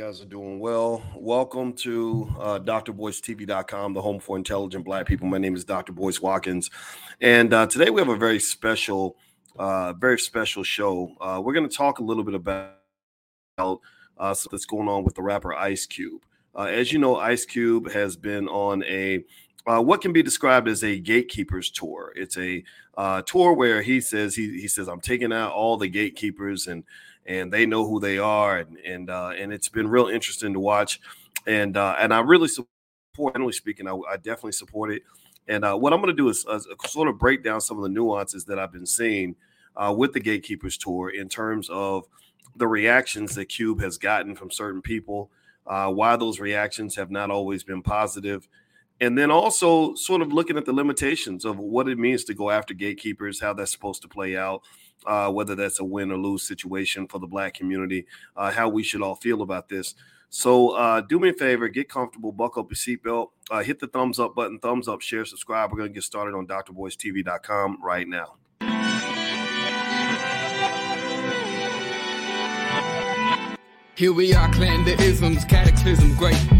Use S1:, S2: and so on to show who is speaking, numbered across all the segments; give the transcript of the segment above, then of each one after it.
S1: guys are doing well. Welcome to uh, the home for intelligent black people. My name is Dr. Boyce Watkins, and uh, today we have a very special, uh, very special show. Uh, we're going to talk a little bit about uh, something that's going on with the rapper Ice Cube. Uh, as you know, Ice Cube has been on a uh, what can be described as a gatekeepers tour. It's a uh, tour where he says he he says I'm taking out all the gatekeepers and and they know who they are, and and uh, and it's been real interesting to watch, and uh, and I really support. Generally speaking, I, I definitely support it. And uh, what I'm going to do is uh, sort of break down some of the nuances that I've been seeing uh, with the Gatekeepers Tour in terms of the reactions that Cube has gotten from certain people, uh, why those reactions have not always been positive, and then also sort of looking at the limitations of what it means to go after gatekeepers, how that's supposed to play out, uh, whether that's a win or lose situation for the black community, uh, how we should all feel about this. So uh, do me a favor, get comfortable, buckle up your seatbelt, uh, hit the thumbs up button, thumbs up, share, subscribe. We're going to get started on drboycetv.com right now.
S2: Here we are, clan the isms, cataclysm, great.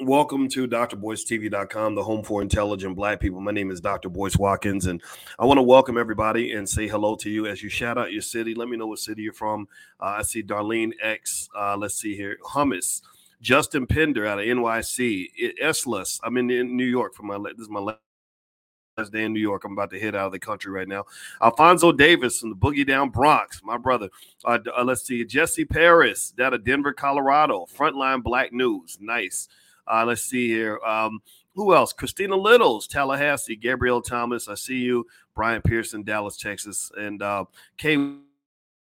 S1: welcome to drboycetv.com, the home for intelligent black people. My name is Dr. Boyce Watkins, and I want to welcome everybody and say hello to you as you shout out your city. Let me know what city you're from. Uh, I see Darlene X. Uh, let's see here, Hummus. Justin Pender out of NYC. Eslis, I'm in, in New York for my this is my last day in New York. I'm about to head out of the country right now. Alfonso Davis from the Boogie Down Bronx, my brother. Uh, uh, let's see, Jesse Paris out of Denver, Colorado. Frontline Black News, nice. Uh, let's see here. Um, who else? Christina Littles, Tallahassee. Gabrielle Thomas, I see you. Brian Pearson, Dallas, Texas, and uh, Kay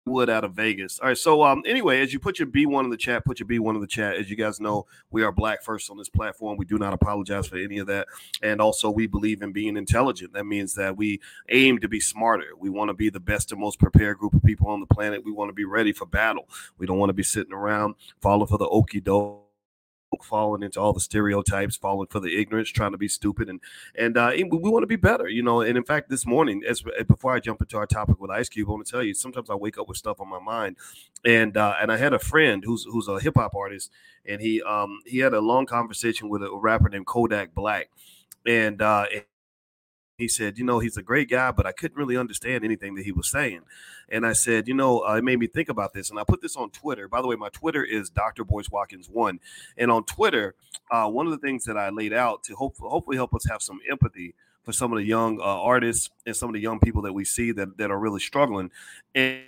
S1: Wood out of Vegas. All right. So um anyway, as you put your B1 in the chat, put your B1 in the chat. As you guys know, we are black first on this platform. We do not apologize for any of that. And also we believe in being intelligent. That means that we aim to be smarter. We want to be the best and most prepared group of people on the planet. We want to be ready for battle. We don't want to be sitting around falling for the okey doke falling into all the stereotypes, falling for the ignorance, trying to be stupid, and and uh, we, want to be better, you know. And in fact, this morning, as uh, before I jump into our topic with Ice Cube, I want to tell you sometimes I wake up with stuff on my mind, and uh, and I had a friend who's who's a hip hop artist, and he um he had a long conversation with a rapper named Kodak Black, and uh, he said, you know, he's a great guy, but I couldn't really understand anything that he was saying. And I said, you know, uh, it made me think about this. And I put this on Twitter. By the way, my Twitter is Dr. Boyce Watkins one. And on Twitter, uh, one of the things that I laid out to hope, hopefully help us have some empathy for some of the young uh, artists and some of the young people that we see that, that are really struggling. And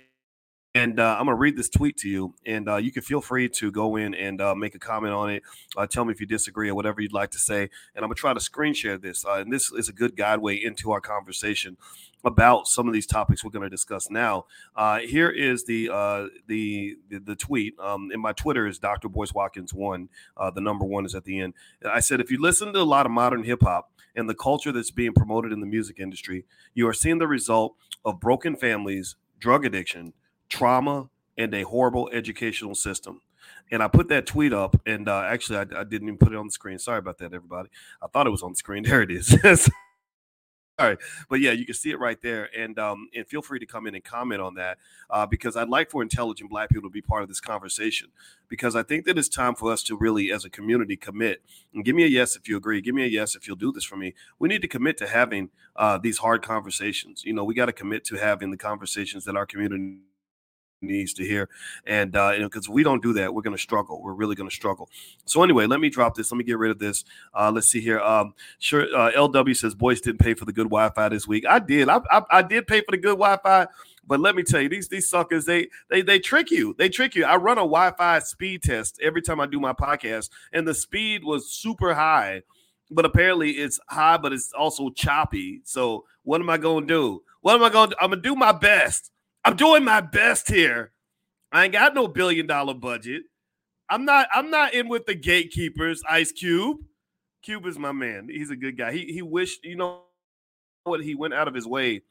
S1: and uh, I'm going to read this tweet to you, and uh, you can feel free to go in and uh, make a comment on it. Uh, tell me if you disagree or whatever you'd like to say. And I'm going to try to screen share this. Uh, and this is a good guideway into our conversation about some of these topics we're going to discuss now. Uh, here is the, the, the the tweet. Um, and my Twitter is Dr. Boyce Watkins one. the number one is at the end. I said, if you listen to a lot of modern hip hop and the culture that's being promoted in the music industry, you are seeing the result of broken families, drug addiction trauma, and a horrible educational system. And I put that tweet up, and uh, actually, I, I, didn't even put it on the screen. Sorry about that, everybody. I thought it was on the screen. There it is. All right, but yeah, you can see it right there, and um, and feel free to come in and comment on that uh, because I'd like for intelligent Black people to be part of this conversation because I think that it's time for us to really, as a community, commit. And give me a yes if you agree. Give me a yes if you'll do this for me. We need to commit to having uh, these hard conversations. You know, we got to commit to having the conversations that our community needs to hear. And uh, you know, because we don't do that, we're going to struggle. We're really going to struggle. So anyway, let me drop this. Let me get rid of this. Uh, let's see here. Um, sure. Uh, LW says Boyce didn't pay for the good Wi-Fi this week. I did. I, I, I did pay for the good Wi-Fi. But let me tell you, these these suckers, they they they trick you. They trick you. I run a Wi-Fi speed test every time I do my podcast, and the speed was super high but apparently it's high, but it's also choppy. So what am I gonna do? What am I gonna? I'm gonna do my best. I'm doing my best here. I ain't got no billion dollar budget. I'm not I'm not in with the gatekeepers, Ice Cube. Cube is my man. He's a good guy. He he wished, you know what, he went out of his way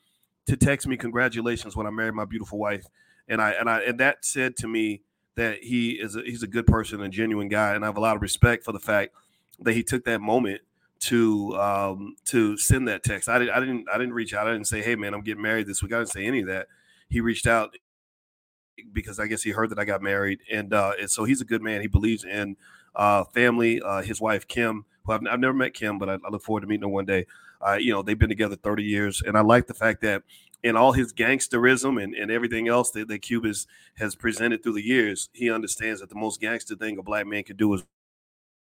S1: to text me congratulations when I married my beautiful wife. And I and I and that said to me that he is a, he's a good person and genuine guy, and I have a lot of respect for the fact that he took that moment to um, to send that text. I, didn't I didn't I didn't reach out. I didn't say, "Hey man, I'm getting married this week." I didn't say any of that. He reached out because I guess he heard that I got married, and uh, and so he's a good man. He believes in uh, family. Uh, his wife Kim, who I've, I've, never met Kim, but I, I, look forward to meeting her one day. Uh, you know, they've been together 30 years, and I like the fact that in all his gangsterism and, and everything else that, that has presented through the years, he understands that the most gangster thing a black man can do is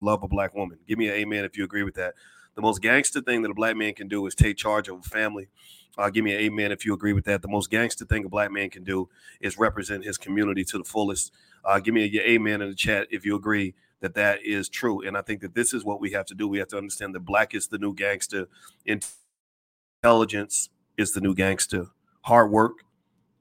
S1: love a black woman. Give me an amen if you agree with that. The most gangster thing that a black man can do is take charge of a family. Uh, give me an amen if you agree with that. The most gangster thing a black man can do is represent his community to the fullest. Uh, give me a your amen in the chat if you agree that that is true. And I think that this is what we have to do. We have to understand that black is the new gangster. Intelligence is the new gangster. Hard work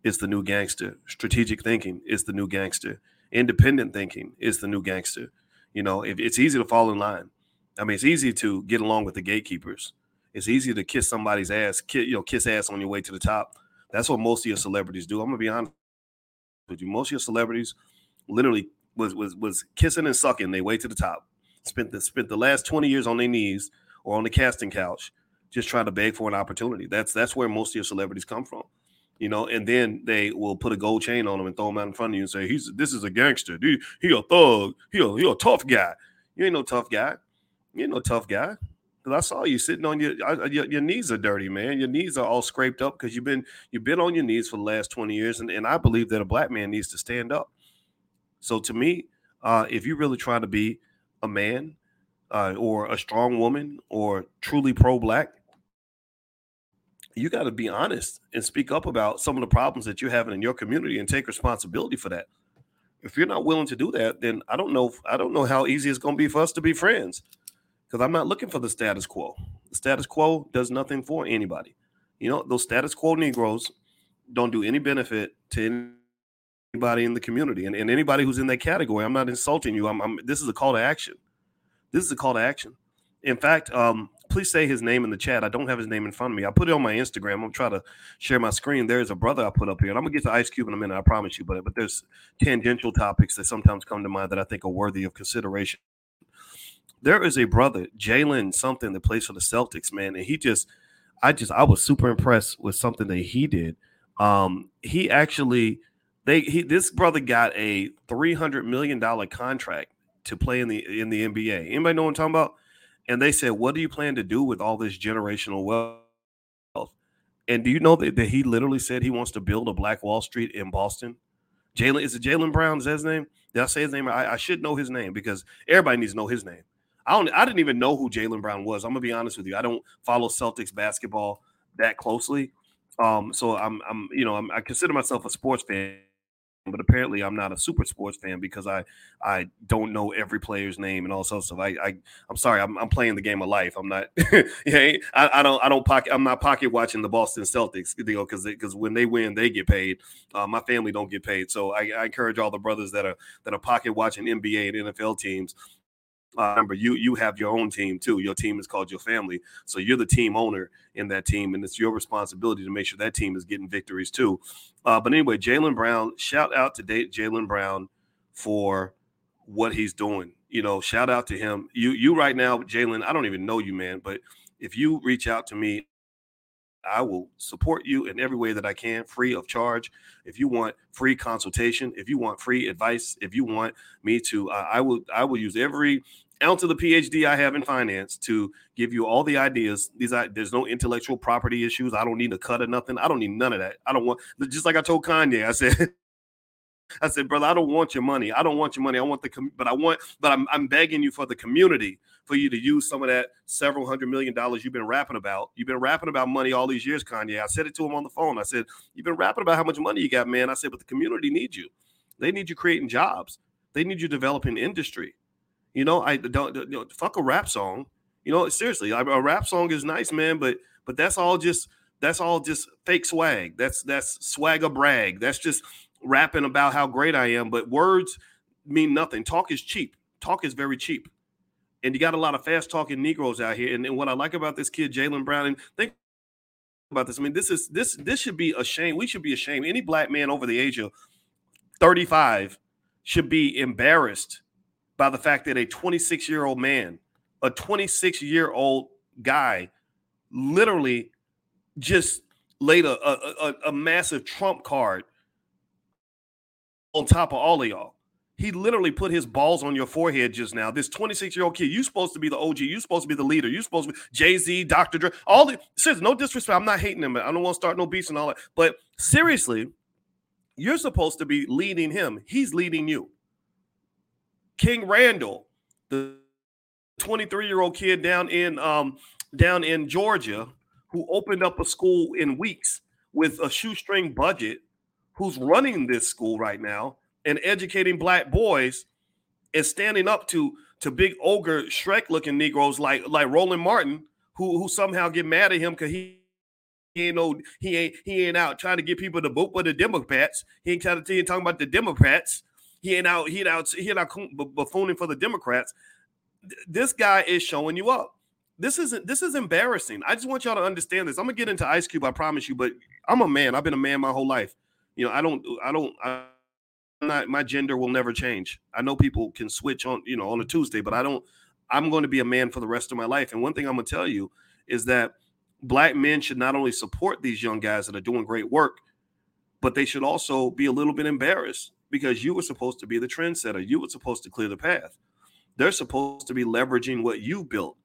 S1: is the new gangster. Strategic thinking is the new gangster. Independent thinking is the new gangster. You know, if it's easy to fall in line. I mean, it's easy to get along with the gatekeepers. It's easy to kiss somebody's ass, kiss, you know, kiss ass on your way to the top. That's what most of your celebrities do. I'm gonna be honest with you. Most of your celebrities literally was was was kissing and sucking their way to the top. Spent the spent the last 20 years on their knees or on the casting couch, just trying to beg for an opportunity. That's that's where most of your celebrities come from you know, and then they will put a gold chain on them and throw them out in front of you and say, "He's this is a gangster. He, he a thug. He a, he a tough guy. You ain't no tough guy. You ain't no tough guy." Because I saw you sitting on your, your, your knees are dirty, man. Your knees are all scraped up because you've been you've been on your knees for the last twenty years, and, and I believe that a black man needs to stand up. So to me, uh, if you really try to be a man uh, or a strong woman or truly pro-black, you got to be honest and speak up about some of the problems that you're having in your community and take responsibility for that. If you're not willing to do that, then I don't know. I don't know how easy it's going to be for us to be friends, because I'm not looking for the status quo. The status quo does nothing for anybody. You know, those status quo Negroes don't do any benefit to anybody in the community, and, and anybody who's in that category. I'm not insulting you. I'm, I'm. This is a call to action. This is a call to action. In fact, um, please say his name in the chat. I don't have his name in front of me. I put it on my Instagram. I'm trying to share my screen. There's a brother I put up here, and I'm gonna get to Ice Cube in a minute. I promise you. But but there's tangential topics that sometimes come to mind that I think are worthy of consideration. There is a brother, Jaylen something that plays for the Celtics, man, and he just, I just, I was super impressed with something that he did. Um, he actually, they, he, this brother got a three hundred million dollar contract to play in the in the NBA. Anybody know what I'm talking about? and they said, "What do you plan to do with all this generational wealth?" And do you know that, that he literally said he wants to build a Black Wall Street in Boston? Jaylen is it Jaylen Brown? Is that his name? Did I say his name? I, I, should know his name because everybody needs to know his name. I don't. I didn't even know who Jaylen Brown was. I'm gonna be honest with you. I don't follow Celtics basketball that closely. Um, so I'm, I'm, you know, I'm, I consider myself a sports fan but apparently I'm not a super sports fan because I I don't know every player's name and all sorts of. I, I I'm sorry, I'm, I'm playing the game of life. I'm not. yeah, I, I don't I don't pocket. I'm not pocket watching the Boston Celtics. You know, because because when they win, they get paid. Uh, my family don't get paid. So I, I encourage all the brothers that are that are pocket watching NBA and NFL teams uh, remember, you you have your own team too. Your team is called your family, so you're the team owner in that team, and it's your responsibility to make sure that team is getting victories too. Uh, but anyway, Jaylen Brown, shout out to Jaylen Brown for what he's doing. You know, shout out to him. You you right now, Jaylen. I don't even know you, man, but if you reach out to me I will support you in every way that I can, free of charge. If you want free consultation, if you want free advice, if you want me to, uh, I will, I will use every ounce of the PhD I have in finance to give you all the ideas. These there's no intellectual property issues. I don't need a cut or nothing. I don't need none of that. I don't want just like I told Kanye. I said. I said, brother, I don't want your money. I don't want your money. I want the, com- but I want, but I'm, I'm begging you for the community for you to use some of that several hundred million dollars you've been rapping about. You've been rapping about money all these years, Kanye. I said it to him on the phone. I said, you've been rapping about how much money you got, man. I said, but the community needs you. They need you creating jobs. They need you developing industry. You know, I don't, don't fuck a rap song. You know, seriously, a, a rap song is nice, man, but but that's all just that's all just fake swag. That's that's swagger brag. That's just rapping about how great I am. But words mean nothing. Talk is cheap. Talk is very cheap. And you got a lot of fast talking Negroes out here. And, and what I like about this kid, Jaylen Brown, and think about this. I mean, this is this this should be a shame. We should be ashamed. Any black man over the age of 35 should be embarrassed by the fact that a 26 year old man, a 26 year old guy, literally just laid a, a, a, massive trump card on top of all of y'all. He literally put his balls on your forehead just now. This 26 year old kid, you supposed to be the OG. You supposed to be the leader. You supposed to be Jay Z, Dr. Dre. All the seriously, no disrespect. I'm not hating him. I don't want to start no beefs and all that. But seriously, you're supposed to be leading him. He's leading you. King Randall, the 23 year old kid down in um down in Georgia, who opened up a school in weeks with a shoestring budget, who's running this school right now and educating black boys and standing up to to big ogre Shrek looking Negroes like like Roland Martin, who who somehow get mad at him because he he ain't no he ain't he ain't out trying to get people to vote for the Democrats. He ain't trying to he ain't talking about the Democrats. He ain't out he ain't out he ain't out buffooning for the Democrats. This guy is showing you up. This isn't this is embarrassing. I just want y'all to understand this. I'm gonna get into Ice Cube, I promise you, but I'm a man. I've been a man my whole life. You know, I don't I don't I, not my gender will never change. I know people can switch on, you know, on a Tuesday, but I don't I'm going to be a man for the rest of my life. And one thing I'm going to tell you is that black men should not only support these young guys that are doing great work, but they should also be a little bit embarrassed because you were supposed to be the trendsetter. You were supposed to clear the path. They're supposed to be leveraging what you built,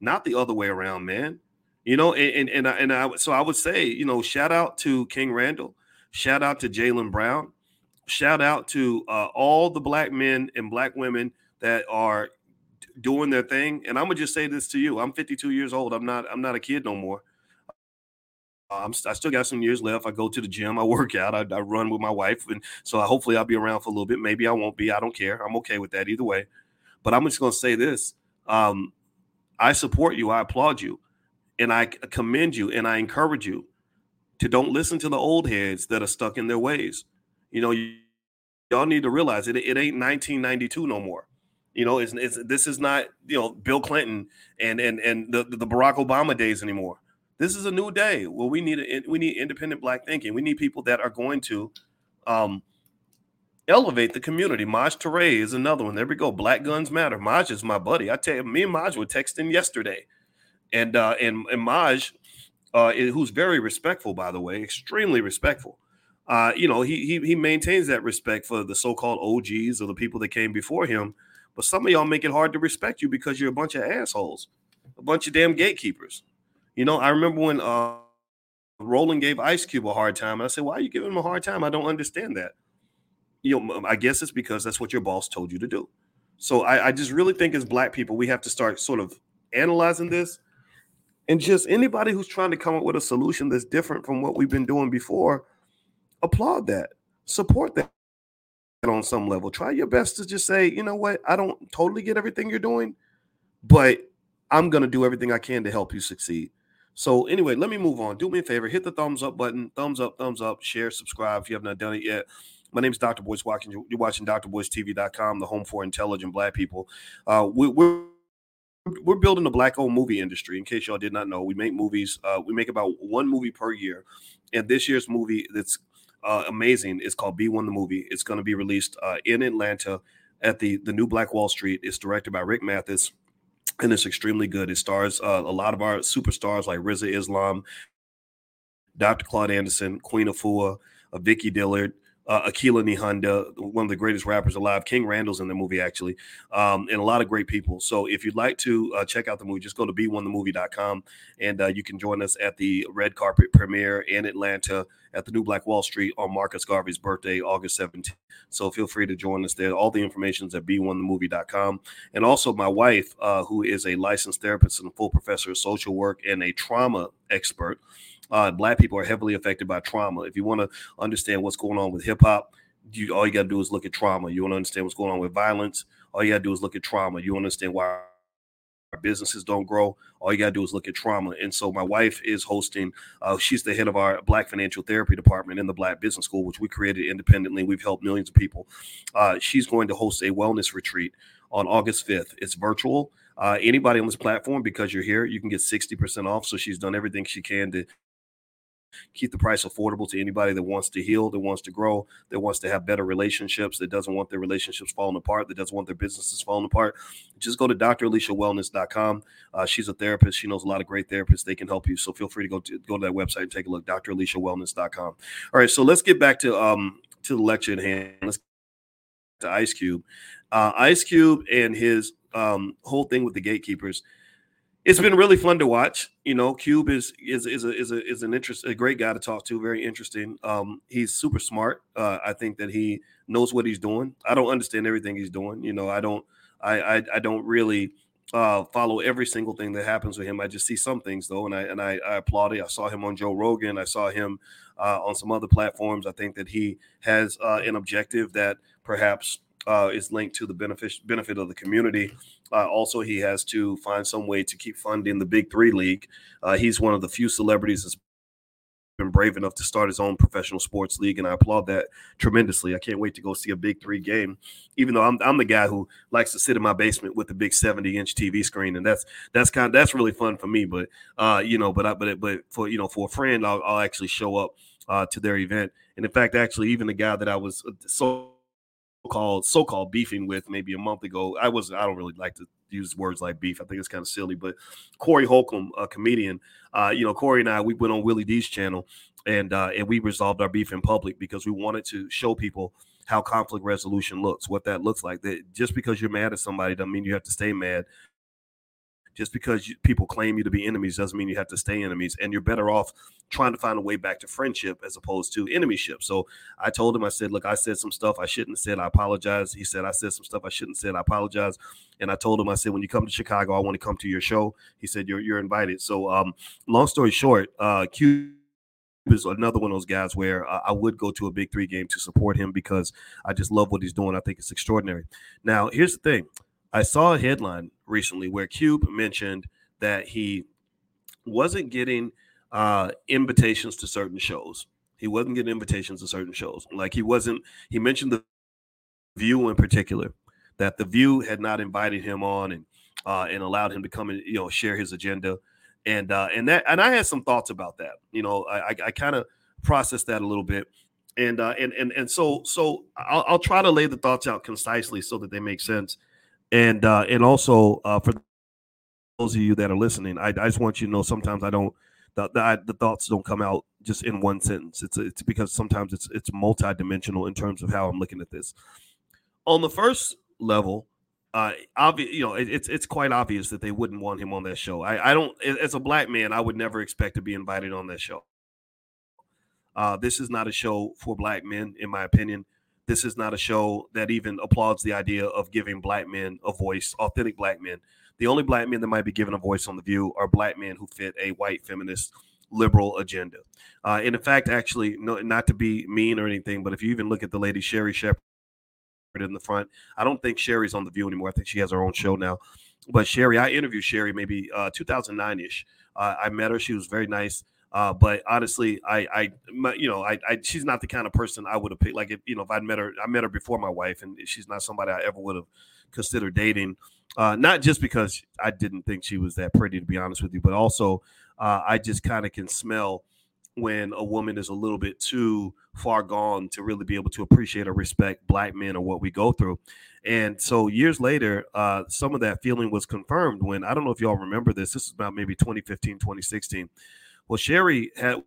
S1: not the other way around, man. You know, and and and I, and I so I would say, you know, shout out to King Randall, shout out to Jaylen Brown, shout out to uh, all the black men and black women that are doing their thing. And I'm gonna just say this to you: I'm 52 years old. I'm not. I'm not a kid no more. I'm, I still got some years left. I go to the gym. I work out. I, I run with my wife, and so I, hopefully I'll be around for a little bit. Maybe I won't be. I don't care. I'm okay with that either way. But I'm just gonna say this: um, I support you. I applaud you, and I commend you, and I encourage you to don't listen to the old heads that are stuck in their ways. You know, you, y'all need to realize it. It ain't 1992 no more. You know, it's, it's this is not you know Bill Clinton and and and the the Barack Obama days anymore. This is a new day. Well, we need a, we need independent black thinking. We need people that are going to um, elevate the community. Maj Toure is another one. There we go. Black Guns Matter. Maj is my buddy. I tell you, me and Maj were texting yesterday, and uh, and and Maj, uh, who's very respectful, by the way, extremely respectful uh, you know, he, he he maintains that respect for the so-called OGs or the people that came before him. But some of y'all make it hard to respect you because you're a bunch of assholes, a bunch of damn gatekeepers. You know, I remember when uh, Roland gave Ice Cube a hard time. And I said, "Why are you giving him a hard time? I don't understand that." You know, I guess it's because that's what your boss told you to do. So I, I just really think as black people, we have to start sort of analyzing this and just anybody who's trying to come up with a solution that's different from what we've been doing before applaud that, support that on some level. Try your best to just say, you know what, I don't totally get everything you're doing, but I'm going to do everything I can to help you succeed. So, anyway, let me move on. Do me a favor, hit the thumbs up button, thumbs up, thumbs up, share, subscribe if you have not done it yet. My name is Dr. Boyce Watkins. You're watching drboycetv.com, the home for intelligent black people. Uh, we, we're we're building a black owned movie industry. In case y'all did not know, we make movies. Uh, we make about one movie per year, and this year's movie that's uh, amazing. It's called B1 the Movie. It's going to be released uh, in Atlanta at the the new Black Wall Street. It's directed by Rick Mathis, and it's extremely good. It stars uh, a lot of our superstars like Rizza Islam, Dr. Claude Anderson, Queen Afua, uh, Vicky Dillard, uh, Akila Nihanda, one of the greatest rappers alive. King Randall's in the movie, actually, um, and a lot of great people. So if you'd like to uh, check out the movie, just go to b1themovie.com and uh, you can join us at the red carpet premiere in Atlanta at the New Black Wall Street on Marcus Garvey's birthday, August 17th. So feel free to join us there. All the information is at b1themovie.com. And also, my wife, uh, who is a licensed therapist and a full professor of social work and a trauma expert, uh, black people are heavily affected by trauma. If you want to understand what's going on with hip hop, you all you got to do is look at trauma. You want to understand what's going on with violence. All you got to do is look at trauma. You understand why businesses don't grow, all you got to do is look at trauma. And so my wife is hosting, uh, she's the head of our Black Financial Therapy Department in the Black Business School, which we created independently. We've helped millions of people. Uh, she's going to host a wellness retreat on August 5th. It's virtual. Uh, anybody on this platform, because you're here, you can get 60% off. So she's done everything she can to keep the price affordable to anybody that wants to heal, that wants to grow, that wants to have better relationships, that doesn't want their relationships falling apart, that doesn't want their businesses falling apart. Just go to draliciawellness.com. Uh, she's a therapist. She knows a lot of great therapists. They can help you. So feel free to go to go to that website and take a look, draliciawellness.com. All right, so let's get back to um to the lecture at hand. Let's to Ice Cube. Uh, Ice Cube and his um, whole thing with the gatekeepers it's been really fun to watch. You know, Cube is is is a, is a, is an interest a great guy to talk to. Very interesting. Um, he's super smart. Uh, I think that he knows what he's doing. I don't understand everything he's doing. You know, I don't I I, I don't really uh, follow every single thing that happens with him. I just see some things though, and I and I, I applaud it. I saw him on Joe Rogan. I saw him uh, on some other platforms. I think that he has uh, an objective that perhaps uh, is linked to the benefit benefit of the community. Uh, also, he has to find some way to keep funding the Big Three League. Uh, he's one of the few celebrities that's been brave enough to start his own professional sports league, and I applaud that tremendously. I can't wait to go see a Big Three game, even though I'm, I'm the guy who likes to sit in my basement with the big 70 inch TV screen, and that's that's kind of, that's really fun for me. But uh, you know, but I, but but for you know for a friend, I'll, I'll actually show up uh, to their event, and in fact, actually, even the guy that I was uh, so called so-called beefing with maybe a month ago. I was I don't really like to use words like beef. I think it's kind of silly, but Corey Holcomb, a comedian, uh, you know, Corey and I, we went on Willie D's channel and uh, and we resolved our beef in public because we wanted to show people how conflict resolution looks, what that looks like. That just because you're mad at somebody doesn't mean you have to stay mad just because you, people claim you to be enemies doesn't mean you have to stay enemies. And you're better off trying to find a way back to friendship as opposed to enemyship. So I told him, I said, look, I said some stuff I shouldn't have said. I apologize. He said, I said some stuff I shouldn't have said. I apologize. And I told him, I said, when you come to Chicago, I want to come to your show. He said, you're, you're invited. So um, long story short, uh, Q is another one of those guys where uh, I would go to a big three game to support him because I just love what he's doing. I think it's extraordinary. Now, here's the thing I saw a headline recently where Cube mentioned that he wasn't getting uh, invitations to certain shows. He wasn't getting invitations to certain shows. Like he wasn't, he mentioned the View in particular, that the View had not invited him on and uh, and allowed him to come and you know share his agenda. And uh, and that and I had some thoughts about that. You know, I, I kind of processed that a little bit. And uh, and and and so so I'll, I'll try to lay the thoughts out concisely so that they make sense and uh, and also uh, for those of you that are listening, I, I just want you to know sometimes I don't the, the, the thoughts don't come out just in one sentence. It's it's because sometimes it's it's multidimensional in terms of how I'm looking at this. On the first level, uh, obvious, you know, it, it's it's quite obvious that they wouldn't want him on that show. I, I don't, as a black man, I would never expect to be invited on that show. Uh, this is not a show for black men, in my opinion this is not a show that even applauds the idea of giving black men a voice, authentic black men. The only black men that might be given a voice on The View are black men who fit a white feminist liberal agenda. Uh, and in fact, actually, no, not to be mean or anything, but if you even look at the lady Sherri Shepherd in the front, I don't think Sherri's on The View anymore. I think she has her own show now. But Sherri, I interviewed Sherri maybe uh, 2009 ish. Uh, I met her. She was very nice. Uh, but honestly, I, I, my, you know, I, I, she's not the kind of person I would have picked. Like, if, you know, if I'd met her, I met her before my wife, and she's not somebody I ever would have considered dating. Uh, not just because I didn't think she was that pretty, to be honest with you, but also uh, I just kind of can smell when a woman is a little bit too far gone to really be able to appreciate or respect black men or what we go through. And so years later, uh, some of that feeling was confirmed when I don't know if y'all remember this. This is about maybe 2015, 2016 well, Sherri had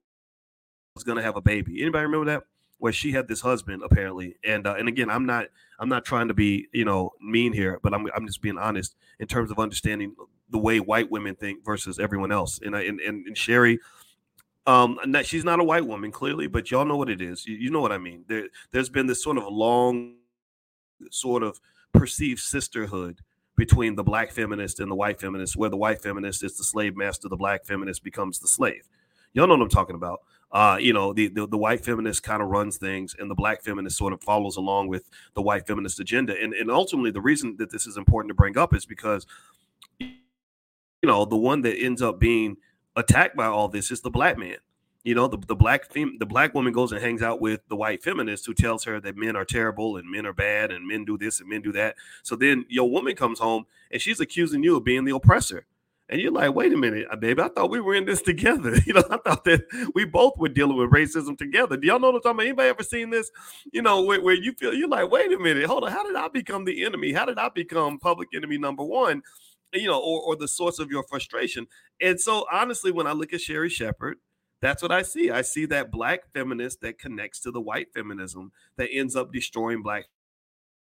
S1: was going to have a baby. Anybody remember that? Where she had this husband apparently, and uh, and again, I'm not I'm not trying to be you know mean here, but I'm I'm just being honest in terms of understanding the way white women think versus everyone else. And and and, and Sherri, um, not, she's not a white woman clearly, but y'all know what it is. You, you know what I mean. There there's been this sort of long, sort of perceived sisterhood between the black feminist and the white feminist, where the white feminist is the slave master, the black feminist becomes the slave. Y'all know what I'm talking about. Uh, you know, the, the, the white feminist kind of runs things, and the black feminist sort of follows along with the white feminist agenda. And and ultimately, the reason that this is important to bring up is because you know, the one that ends up being attacked by all this is the black man. You know, the, the black fem- the black woman goes and hangs out with the white feminist who tells her that men are terrible and men are bad and men do this and men do that. So then your woman comes home and she's accusing you of being the oppressor. And you're like, wait a minute, uh, baby, I thought we were in this together. You know, I thought that we both were dealing with racism together. Do y'all know what I'm talking about? Anybody ever seen this? You know, where, where you feel you're like, wait a minute, hold on, how did I become the enemy? How did I become public enemy number one? You know, or, or the source of your frustration. And so honestly, when I look at Sherri Shepherd, that's what I see. I see that black feminist that connects to the white feminism that ends up destroying black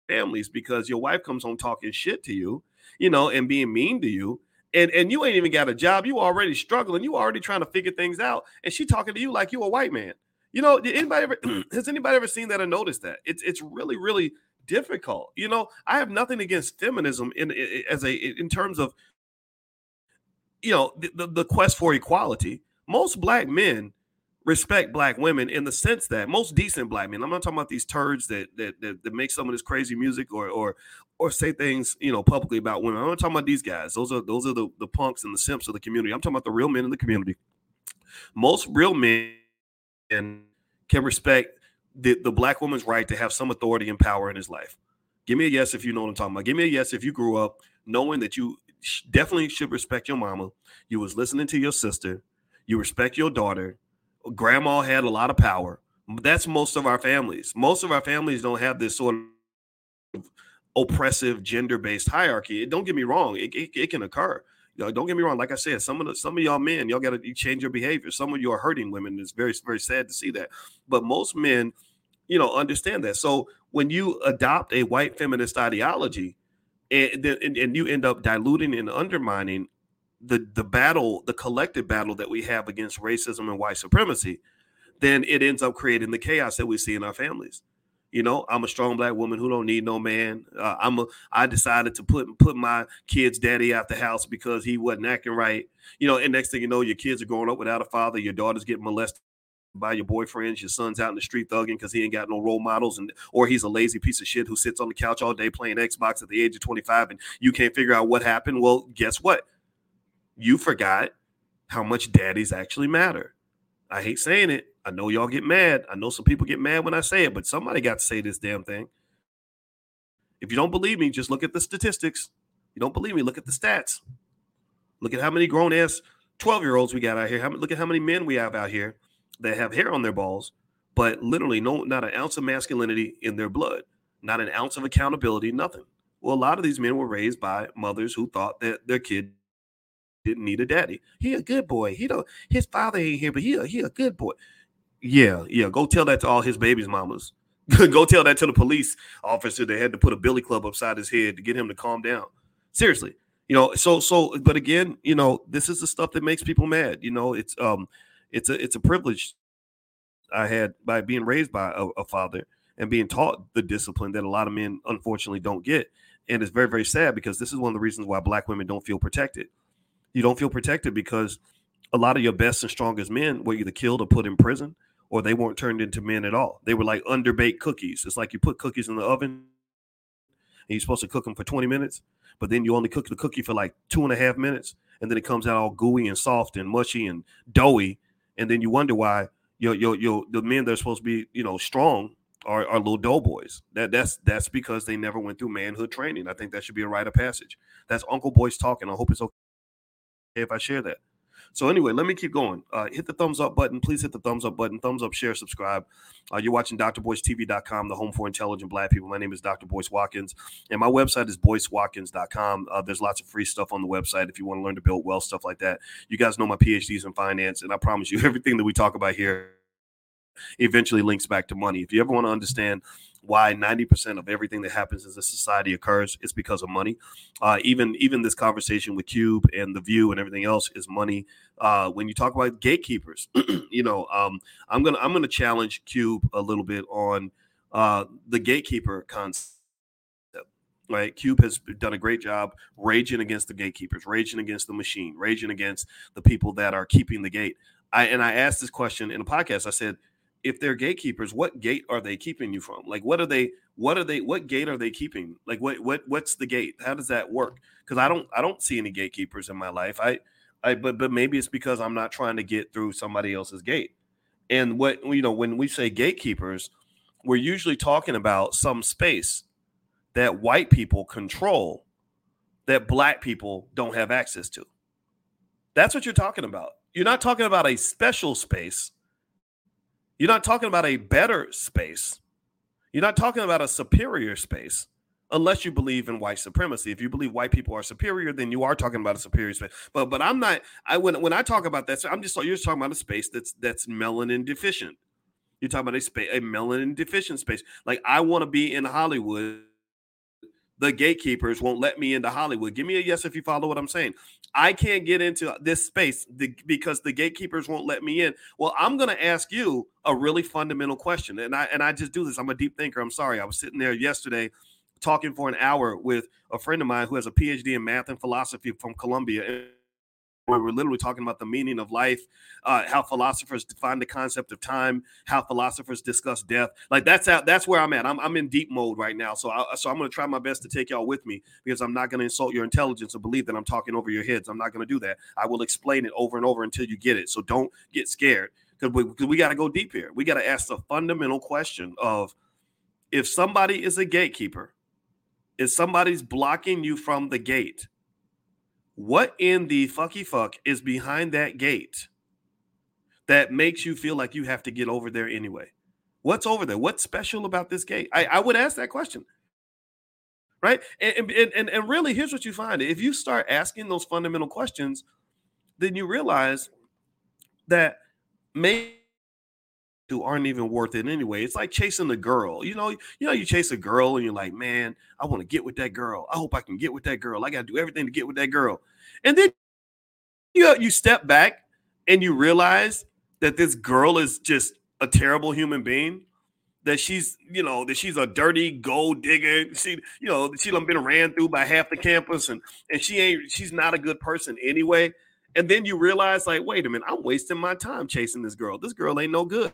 S1: families because your wife comes home talking shit to you, you know, and being mean to you and and you ain't even got a job. You already struggling. You already trying to figure things out, and she talking to you like you a white man. You know, did anybody ever has anybody ever seen that or noticed that? It's it's really really difficult. You know, I have nothing against feminism in, in as a in terms of you know the, the, the quest for equality. Most black men respect black women in the sense that most decent black men. I'm not talking about these turds that that that, that make some of this crazy music or or or say things you know publicly about women. I'm not talking about these guys. Those are those are the the punks and the simps of the community. I'm talking about the real men in the community. Most real men can respect the, the black woman's right to have some authority and power in his life. Give me a yes if you know what I'm talking about. Give me a yes if you grew up knowing that you definitely should respect your mama. You was listening to your sister. You respect your daughter grandma had a lot of power. That's most of our families. Most of our families don't have this sort of oppressive gender-based hierarchy. Don't get me wrong; it, it, it can occur. You know, don't get me wrong. Like I said, some of the some of y'all men, y'all got to change your behavior. Some of you are hurting women. It's very very sad to see that. But most men, you know, understand that. So when you adopt a white feminist ideology, and, and, and you end up diluting and undermining the the battle, the collective battle that we have against racism and white supremacy, then it ends up creating the chaos that we see in our families. You know, I'm a strong black woman who don't need no man. Uh, I'm a. I decided to put put my kid's daddy out the house because he wasn't acting right. You know, and next thing you know, your kids are growing up without a father. Your daughter's getting molested by your boyfriends. Your son's out in the street thugging because he ain't got no role models, and or he's a lazy piece of shit who sits on the couch all day playing Xbox at the age of 25, and you can't figure out what happened. Well, guess what? You forgot how much daddies actually matter. I hate saying it. I know y'all get mad. I know some people get mad when I say it, but somebody got to say this damn thing. If you don't believe me, just look at the statistics. You don't believe me, look at the stats. Look at how many grown ass 12 year olds we got out here. look at how many men we have out here that have hair on their balls, but literally no, not an ounce of masculinity in their blood, not an ounce of accountability, nothing. Well, a lot of these men were raised by mothers who thought that their kid didn't need a daddy. He a good boy. He don't. His father ain't here, but he a, he a good boy. Yeah, yeah. Go tell that to all his babies' mamas. Go tell that to the police officer that had to put a billy club upside his head to get him to calm down. Seriously, you know. So so, but again, you know, this is the stuff that makes people mad. You know, it's um, it's a it's a privilege I had by being raised by a, a father and being taught the discipline that a lot of men unfortunately don't get. And it's very very sad because this is one of the reasons why black women don't feel protected you don't feel protected because a lot of your best and strongest men were either killed or put in prison or they weren't turned into men at all. They were like underbaked cookies. It's like you put cookies in the oven and you're supposed to cook them for 20 minutes, but then you only cook the cookie for like two and a half minutes. And then it comes out all gooey and soft and mushy and doughy. And then you wonder why your, your, your, the men that are supposed to be, you know, strong are, are little doughboys. That that's that's because they never went through manhood training. I think that should be a rite of passage. That's Uncle Boyce talking. I hope it's okay if I share that. So anyway, let me keep going. Uh, hit the thumbs up button. Please hit the thumbs up button. Thumbs up, share, subscribe. Uh, you're watching drboycetv.com, the home for intelligent black people. My name is Dr. Boyce Watkins, and my website is boycewatkins.com. Uh, there's lots of free stuff on the website if you want to learn to build wealth, stuff like that. You guys know my PhDs in finance, and I promise you, everything that we talk about here eventually links back to money. If you ever want to understand why 90% of everything that happens in a society occurs is because of money. Uh, even even this conversation with Cube and the View and everything else is money. Uh, when you talk about gatekeepers, you know, um, I'm gonna I'm gonna challenge Cube a little bit on uh, the gatekeeper concept. Right, Cube has done a great job raging against the gatekeepers, raging against the machine, raging against the people that are keeping the gate. I and I asked this question in a podcast. I said, if they're gatekeepers, what gate are they keeping you from? Like, what are they? What are they? What gate are they keeping? Like, what what what's the gate? How does that work? Because I don't I don't see any gatekeepers in my life. I I but but maybe it's because I'm not trying to get through somebody else's gate. And what you know when we say gatekeepers, we're usually talking about some space that white people control that black people don't have access to. That's what you're talking about. You're not talking about a special space you're not talking about a better space. You're not talking about a superior space unless you believe in white supremacy. If you believe white people are superior, then you are talking about a superior space. But but I'm not. I when when I talk about that, I'm just you're just talking about a space that's that's melanin deficient. You're talking about a space a melanin deficient space. Like I want to be in Hollywood the gatekeepers won't let me into Hollywood. Give me a yes if you follow what I'm saying. I can't get into this space because the gatekeepers won't let me in. Well, I'm going to ask you a really fundamental question, and I and I just do this. I'm a deep thinker. I'm sorry. I was sitting there yesterday talking for an hour with a friend of mine who has a PhD in math and philosophy from Columbia where we're literally talking about the meaning of life, uh, how philosophers define the concept of time, how philosophers discuss death. Like that's how that's where I'm at. I'm, I'm in deep mode right now. So I, so I'm going to try my best to take y'all with me because I'm not going to insult your intelligence or believe that I'm talking over your heads. I'm not going to do that. I will explain it over and over until you get it. So don't get scared because we, cause we got to go deep here. We got to ask the fundamental question of if somebody is a gatekeeper, if somebody's blocking you from the gate, what in the fucky fuck is behind that gate that makes you feel like you have to get over there anyway? What's over there? What's special about this gate? I, I would ask that question. Right. And, and, and really, here's what you find if you start asking those fundamental questions, then you realize that maybe who aren't even worth it anyway. It's like chasing a girl. You know, you know, you chase a girl and you're like, man, I want to get with that girl. I hope I can get with that girl. I got to do everything to get with that girl. And then you you step back and you realize that this girl is just a terrible human being. That she's, you know, that she's a dirty gold digger. She, you know, she done been ran through by half the campus, and and she ain't, she's not a good person anyway. And then you realize, like, wait a minute, I'm wasting my time chasing this girl. This girl ain't no good.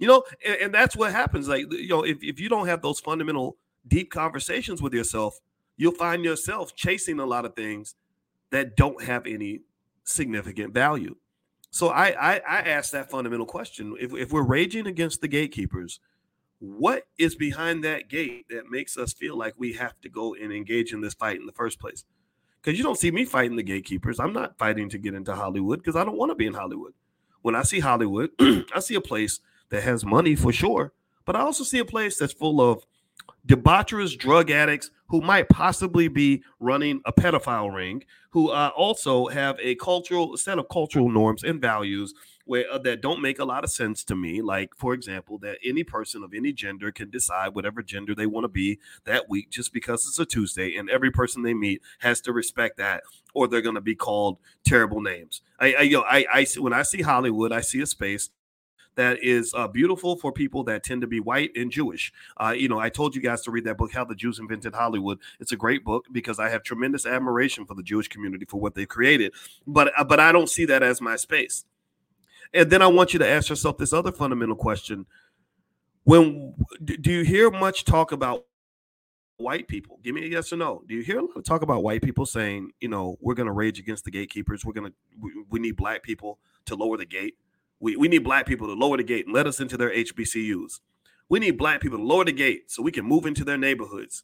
S1: You know, and, and that's what happens. Like, you know, if, if you don't have those fundamental deep conversations with yourself, you'll find yourself chasing a lot of things that don't have any significant value. So I I, I ask that fundamental question: if, if we're raging against the gatekeepers, what is behind that gate that makes us feel like we have to go and engage in this fight in the first place? Because you don't see me fighting the gatekeepers. I'm not fighting to get into Hollywood because I don't want to be in Hollywood. When I see Hollywood, I see a place that has money for sure, but I also see a place that's full of debaucherous drug addicts who might possibly be running a pedophile ring, who uh, also have a cultural set of cultural norms and values where uh, that don't make a lot of sense to me. Like, for example, that any person of any gender can decide whatever gender they want to be that week just because it's a Tuesday, and every person they meet has to respect that, or they're going to be called terrible names. I, I, you know, I, I when I see Hollywood, I see a space that is uh, beautiful for people that tend to be white and Jewish. Uh, you know, I told you guys to read that book, How the Jews Invented Hollywood. It's a great book because I have tremendous admiration for the Jewish community for what they've created, but uh, but I don't see that as my space. And then I want you to ask yourself this other fundamental question: When do you hear much talk about white people? Give me a yes or no. Do you hear a lot of talk about white people saying, you know, we're going to rage against the gatekeepers. We're going to, we, need black people to lower the gate. We, we need black people to lower the gate and let us into their HBCUs. We need black people to lower the gate so we can move into their neighborhoods.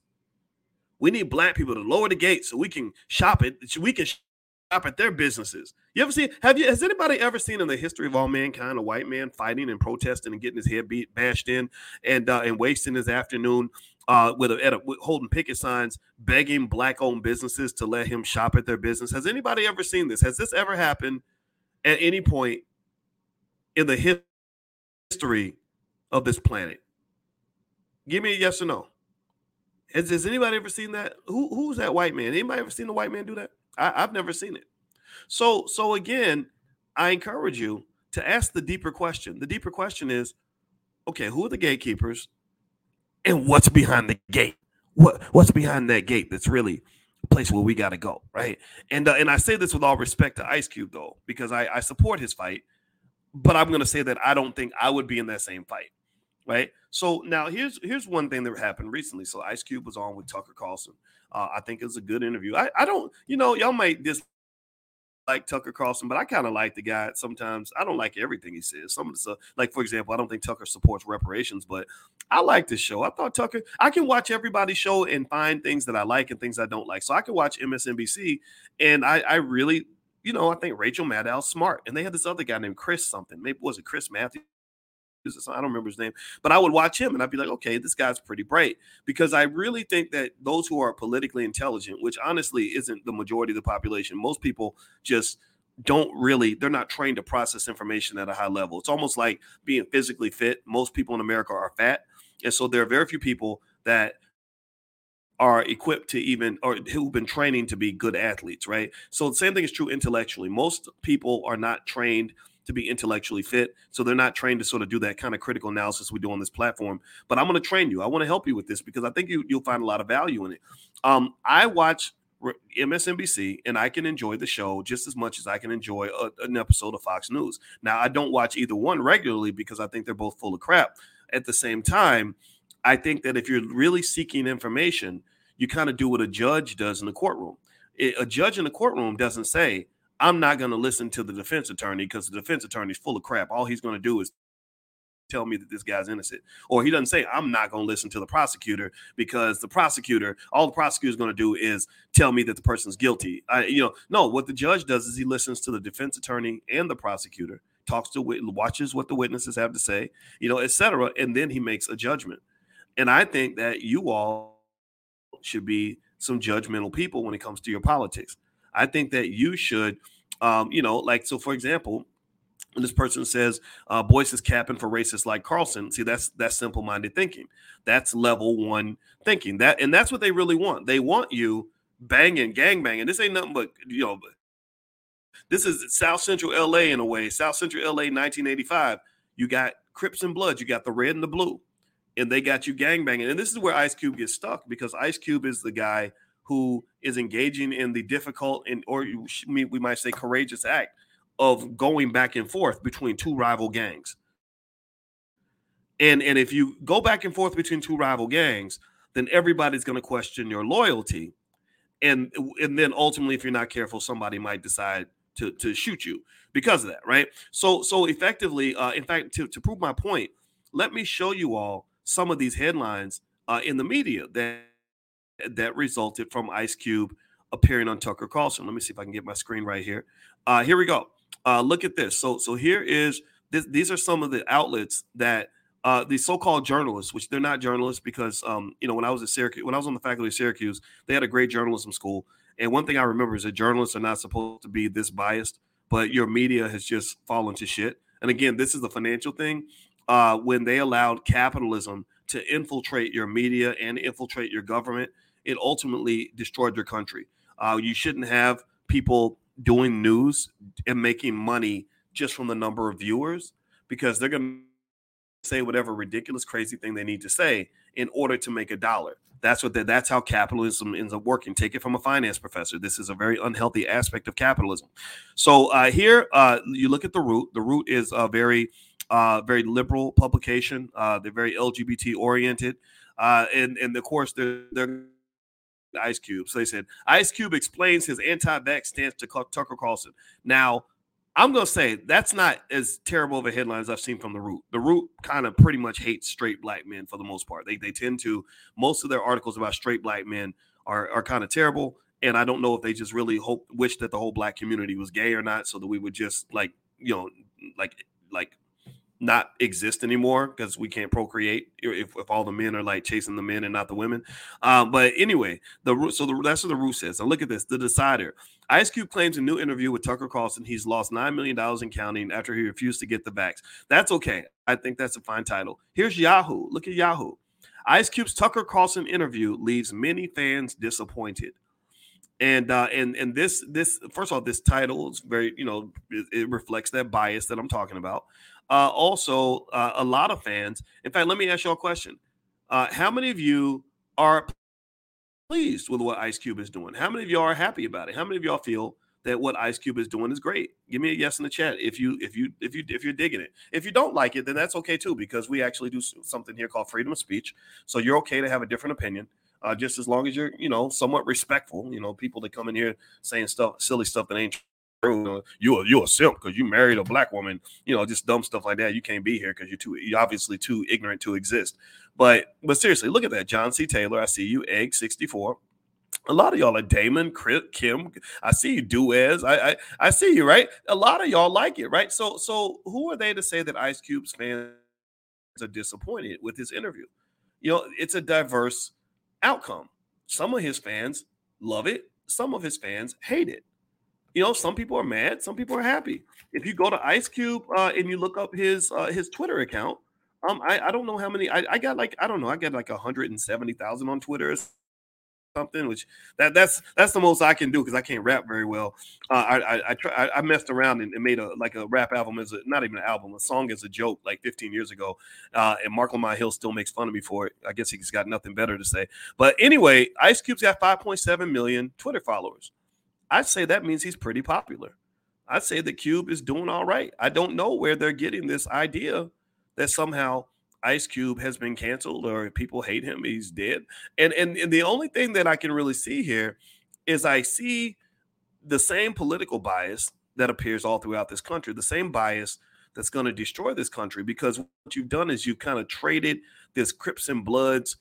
S1: We need black people to lower the gate so we can shop it. We can shop at their businesses. You ever seen? Have you? Has anybody ever seen in the history of all mankind a white man fighting and protesting and getting his head beat, bashed in, and uh, and wasting his afternoon uh, with, a, at a, with holding picket signs, begging black-owned businesses to let him shop at their business? Has anybody ever seen this? Has this ever happened at any point in the history of this planet? Give me a yes or no. Has, has anybody ever seen that? Who who's that white man? Anybody ever seen a white man do that? I, I've never seen it. So so again, I encourage you to ask the deeper question. The deeper question is, okay, who are the gatekeepers, and what's behind the gate? What what's behind that gate? That's really a place where we got to go, right? And uh, and I say this with all respect to Ice Cube though, because I, I support his fight but I'm going to say that I don't think I would be in that same fight, right? So now here's here's one thing that happened recently. So Ice Cube was on with Tucker Carlson. Uh, I think it was a good interview. I, I don't, you know, y'all might just like Tucker Carlson, but I kind of like the guy. Sometimes I don't like everything he says. Some of the stuff, like for example, I don't think Tucker supports reparations, but I like this show. I thought Tucker, I can watch everybody's show and find things that I like and things I don't like. So I can watch MSNBC, and I, I really, you know, I think Rachel Maddow's smart, and they had this other guy named Chris something. Maybe was it Chris Matthews? I don't remember his name, but I would watch him and I'd be like, okay, this guy's pretty bright because I really think that those who are politically intelligent, which honestly isn't the majority of the population, most people just don't really they're not trained to process information at a high level. It's almost like being physically fit. Most people in America are fat, and so there are very few people that are equipped to even or who've been training to be good athletes, right? So the same thing is true intellectually. Most people are not trained to be intellectually fit. So they're not trained to sort of do that kind of critical analysis we do on this platform. But I'm going to train you. I want to help you with this because I think you, you'll find a lot of value in it. Um, I watch MSNBC and I can enjoy the show just as much as I can enjoy a, an episode of Fox News. Now, I don't watch either one regularly because I think they're both full of crap. At the same time, I think that if you're really seeking information, you kind of do what a judge does in the courtroom. A judge in the courtroom doesn't say, I'm not going to listen to the defense attorney because the defense attorney is full of crap. All he's going to do is tell me that this guy's innocent. Or he doesn't say, I'm not going to listen to the prosecutor because the prosecutor, all the prosecutor is going to do is tell me that the person's guilty. I, you know, no, what the judge does is he listens to the defense attorney and the prosecutor, talks to, watches what the witnesses have to say, you know, etc. And then he makes a judgment. And I think that you all should be some judgmental people when it comes to your politics. I think that you should, um, you know, like so. For example, when this person says uh, Boyce is capping for racists like Carlson, see that's that's simple-minded thinking. That's level one thinking. That and that's what they really want. They want you banging, gang banging. This ain't nothing but you know. This is South Central LA in a way. South Central LA, 1985. You got Crips and Bloods. You got the red and the blue, and they got you gang banging. And this is where Ice Cube gets stuck because Ice Cube is the guy who is engaging in the difficult and or we might say courageous act of going back and forth between two rival gangs. And and if you go back and forth between two rival gangs, then everybody's going to question your loyalty. And and then ultimately if you're not careful somebody might decide to to shoot you because of that, right? So so effectively uh in fact to to prove my point, let me show you all some of these headlines uh, in the media that that resulted from Ice Cube appearing on Tucker Carlson. Let me see if I can get my screen right here. Uh, here we go. Uh, look at this. So, so here is this, these are some of the outlets that uh, the so-called journalists, which they're not journalists because um, you know when I was at Syracuse, when I was on the faculty of Syracuse, they had a great journalism school. And one thing I remember is that journalists are not supposed to be this biased, but your media has just fallen to shit. And again, this is the financial thing. Uh, when they allowed capitalism to infiltrate your media and infiltrate your government, it ultimately destroyed your country. Uh, you shouldn't have people doing news and making money just from the number of viewers because they're going to say whatever ridiculous, crazy thing they need to say in order to make a dollar. That's what that's how capitalism ends up working. Take it from a finance professor. This is a very unhealthy aspect of capitalism. So uh, here, uh, you look at the root. The root is a very, uh, very liberal publication. Uh, they're very LGBT oriented, uh, and and of course they're they're Ice Cube. So they said Ice Cube explains his anti-vax stance to Tucker Carlson. Now, I'm gonna say that's not as terrible of a headline as I've seen from the Root. The Root kind of pretty much hates straight black men for the most part. They they tend to most of their articles about straight black men are are kind of terrible. And I don't know if they just really hope wish that the whole black community was gay or not, so that we would just like you know like like not exist anymore because we can't procreate if, if all the men are like chasing the men and not the women. Um, but anyway, the so the, that's what the rule says. And look at this: the decider. Ice Cube claims a new interview with Tucker Carlson he's lost nine million dollars in counting after he refused to get the vax. That's okay. I think that's a fine title. Here's Yahoo. Look at Yahoo. Ice Cube's Tucker Carlson interview leaves many fans disappointed. And uh, and and this this first of all, this title is very you know it, it reflects that bias that I'm talking about uh, also uh, a lot of fans. In fact, let me ask you a question: uh, How many of you are pleased with what Ice Cube is doing? How many of y'all are happy about it? How many of y'all feel that what Ice Cube is doing is great. Give me a yes in the chat if you if you if you if you're digging it. If you don't like it, then that's okay too because we actually do something here called freedom of speech. So you're okay to have a different opinion. Uh, just as long as you're, you know, somewhat respectful. You know, people that come in here saying stuff, silly stuff that ain't You are you a simp because you married a black woman. You know, just dumb stuff like that. You can't be here because you're too you're obviously too ignorant to exist. But but seriously, look at that. John C. Taylor, I see you. Egg sixty four a lot of y'all are Damon, Kim. I see you, Duez. I, I I see you, right? A lot of y'all like it, right? So so who are they to say that Ice Cube's fans are disappointed with his interview? You know, it's a diverse outcome. Some of his fans love it. Some of his fans hate it. You know, some people are mad. Some people are happy. If you go to Ice Cube uh, and you look up his uh, his Twitter account, um, I, I don't know how many. I, I got like I don't know. I got like hundred and seventy thousand on Twitter or something, which that that's that's the most I can do because I can't rap very well. Uh, I I I, try, I, messed around and, and, made a like a rap album as a not even an album, a song as a joke like 15 years ago. Uh, and Marc Lamont Hill still makes fun of me for it. I guess he's got nothing better to say. But anyway, Ice Cube's got 5.7 million Twitter followers. I'd say that means he's pretty popular. I'd say the Cube is doing all right. I don't know where they're getting this idea that somehow Ice Cube has been canceled or people hate him, he's dead. And, and and the only thing that I can really see here is I see the same political bias that appears all throughout this country, the same bias that's going to destroy this country because what you've done is you've kind of traded this Crips and Bloods,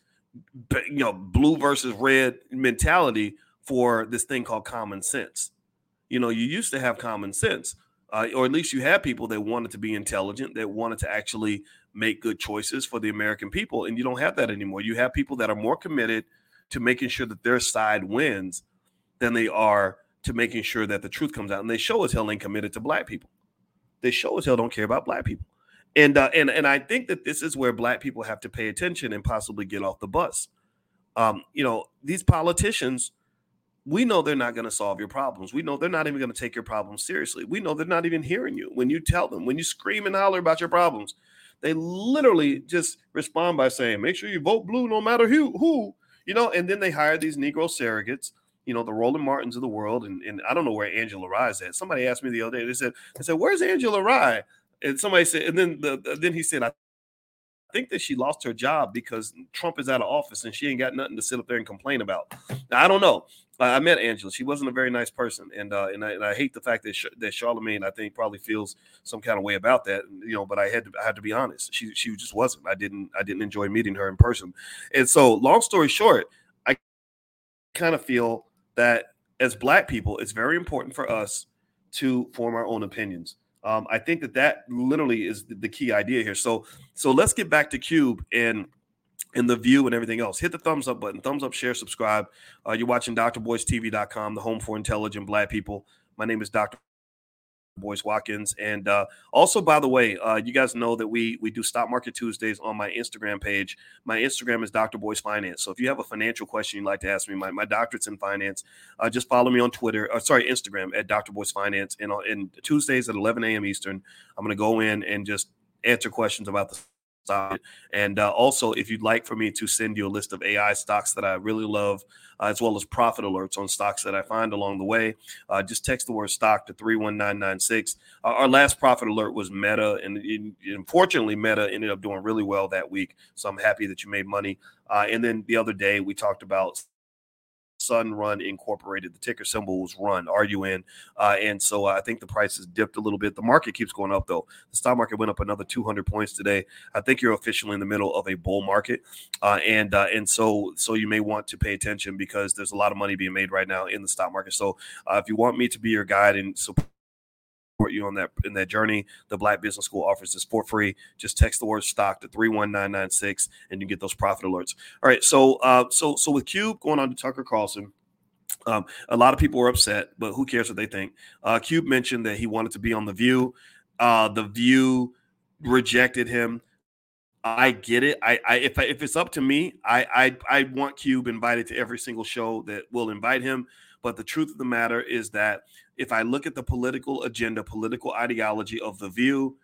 S1: you know, blue versus red mentality for this thing called common sense. You know, you used to have common sense, uh, or at least you had people that wanted to be intelligent, that wanted to actually make good choices for the American people. And you don't have that anymore. You have people that are more committed to making sure that their side wins than they are to making sure that the truth comes out. And they show as hell ain't committed to black people. They show as hell don't care about black people. And uh, and and I think that this is where black people have to pay attention and possibly get off the bus. Um, you know, these politicians, we know they're not going to solve your problems. We know they're not even going to take your problems seriously. We know they're not even hearing you when you tell them, when you scream and holler about your problems. They literally just respond by saying, "Make sure you vote blue, no matter who." Who you know, and then they hire these Negro surrogates, you know, the Roland Martins of the world, and, and I don't know where Angela Rye is at. Somebody asked me the other day. They said, "I said, where's Angela Rye?" And somebody said, and then the then he said, "I think that she lost her job because Trump is out of office and she ain't got nothing to sit up there and complain about. Now, I don't know. I met Angela. She wasn't a very nice person, and uh, and, I, and I hate the fact that Sh- that Charlemagne I think probably feels some kind of way about that. You know, but I had to I had to be honest. She she just wasn't. I didn't I didn't enjoy meeting her in person. And so, long story short, I kind of feel that as Black people, it's very important for us to form our own opinions. Um, I think that that literally is the, the key idea here. So so let's get back to Cube and and the view and everything else. Hit the thumbs up button, thumbs up, share, subscribe. Uh, you're watching DrBoyceTV.com, the home for intelligent black people. My name is Dr. Boyce Watkins. And uh, also, by the way, uh, you guys know that we we do Stock Market Tuesdays on my Instagram page. My Instagram is Dr. Boyce Finance. So if you have a financial question you'd like to ask me, my, my doctorate's in finance, uh, just follow me on Twitter, uh, sorry, Instagram at Dr. Boyce Finance. And, on, and Tuesdays at 11 a.m. Eastern, I'm going to go in and just answer questions about the and uh, also, if you'd like for me to send you a list of AI stocks that I really love, uh, as well as profit alerts on stocks that I find along the way, uh, just text the word stock to 31996. Uh, our last profit alert was Meta, and unfortunately, Meta ended up doing really well that week. So I'm happy that you made money. Uh, and then the other day, we talked about Sunrun Incorporated. The ticker symbol was Run, R U N. Uh, and so uh, I think the price has dipped a little bit. The market keeps going up, though. The stock market went up another 200 points today. I think you're officially in the middle of a bull market, uh, and uh, and so so you may want to pay attention because there's a lot of money being made right now in the stock market. So uh, if you want me to be your guide and support support you on that in that journey. The Black Business School offers this for free. Just text the word stock to 31996 and you get those profit alerts. All right. So uh so so with Cube going on to Tucker Carlson. Um, a lot of people were upset, but who cares what they think? Uh, Cube mentioned that he wanted to be on The View. Uh, the View rejected him. I get it. I, I if I, if it's up to me, I, I I want Cube invited to every single show that will invite him. But the truth of the matter is that if I look at the political agenda, political ideology of the View,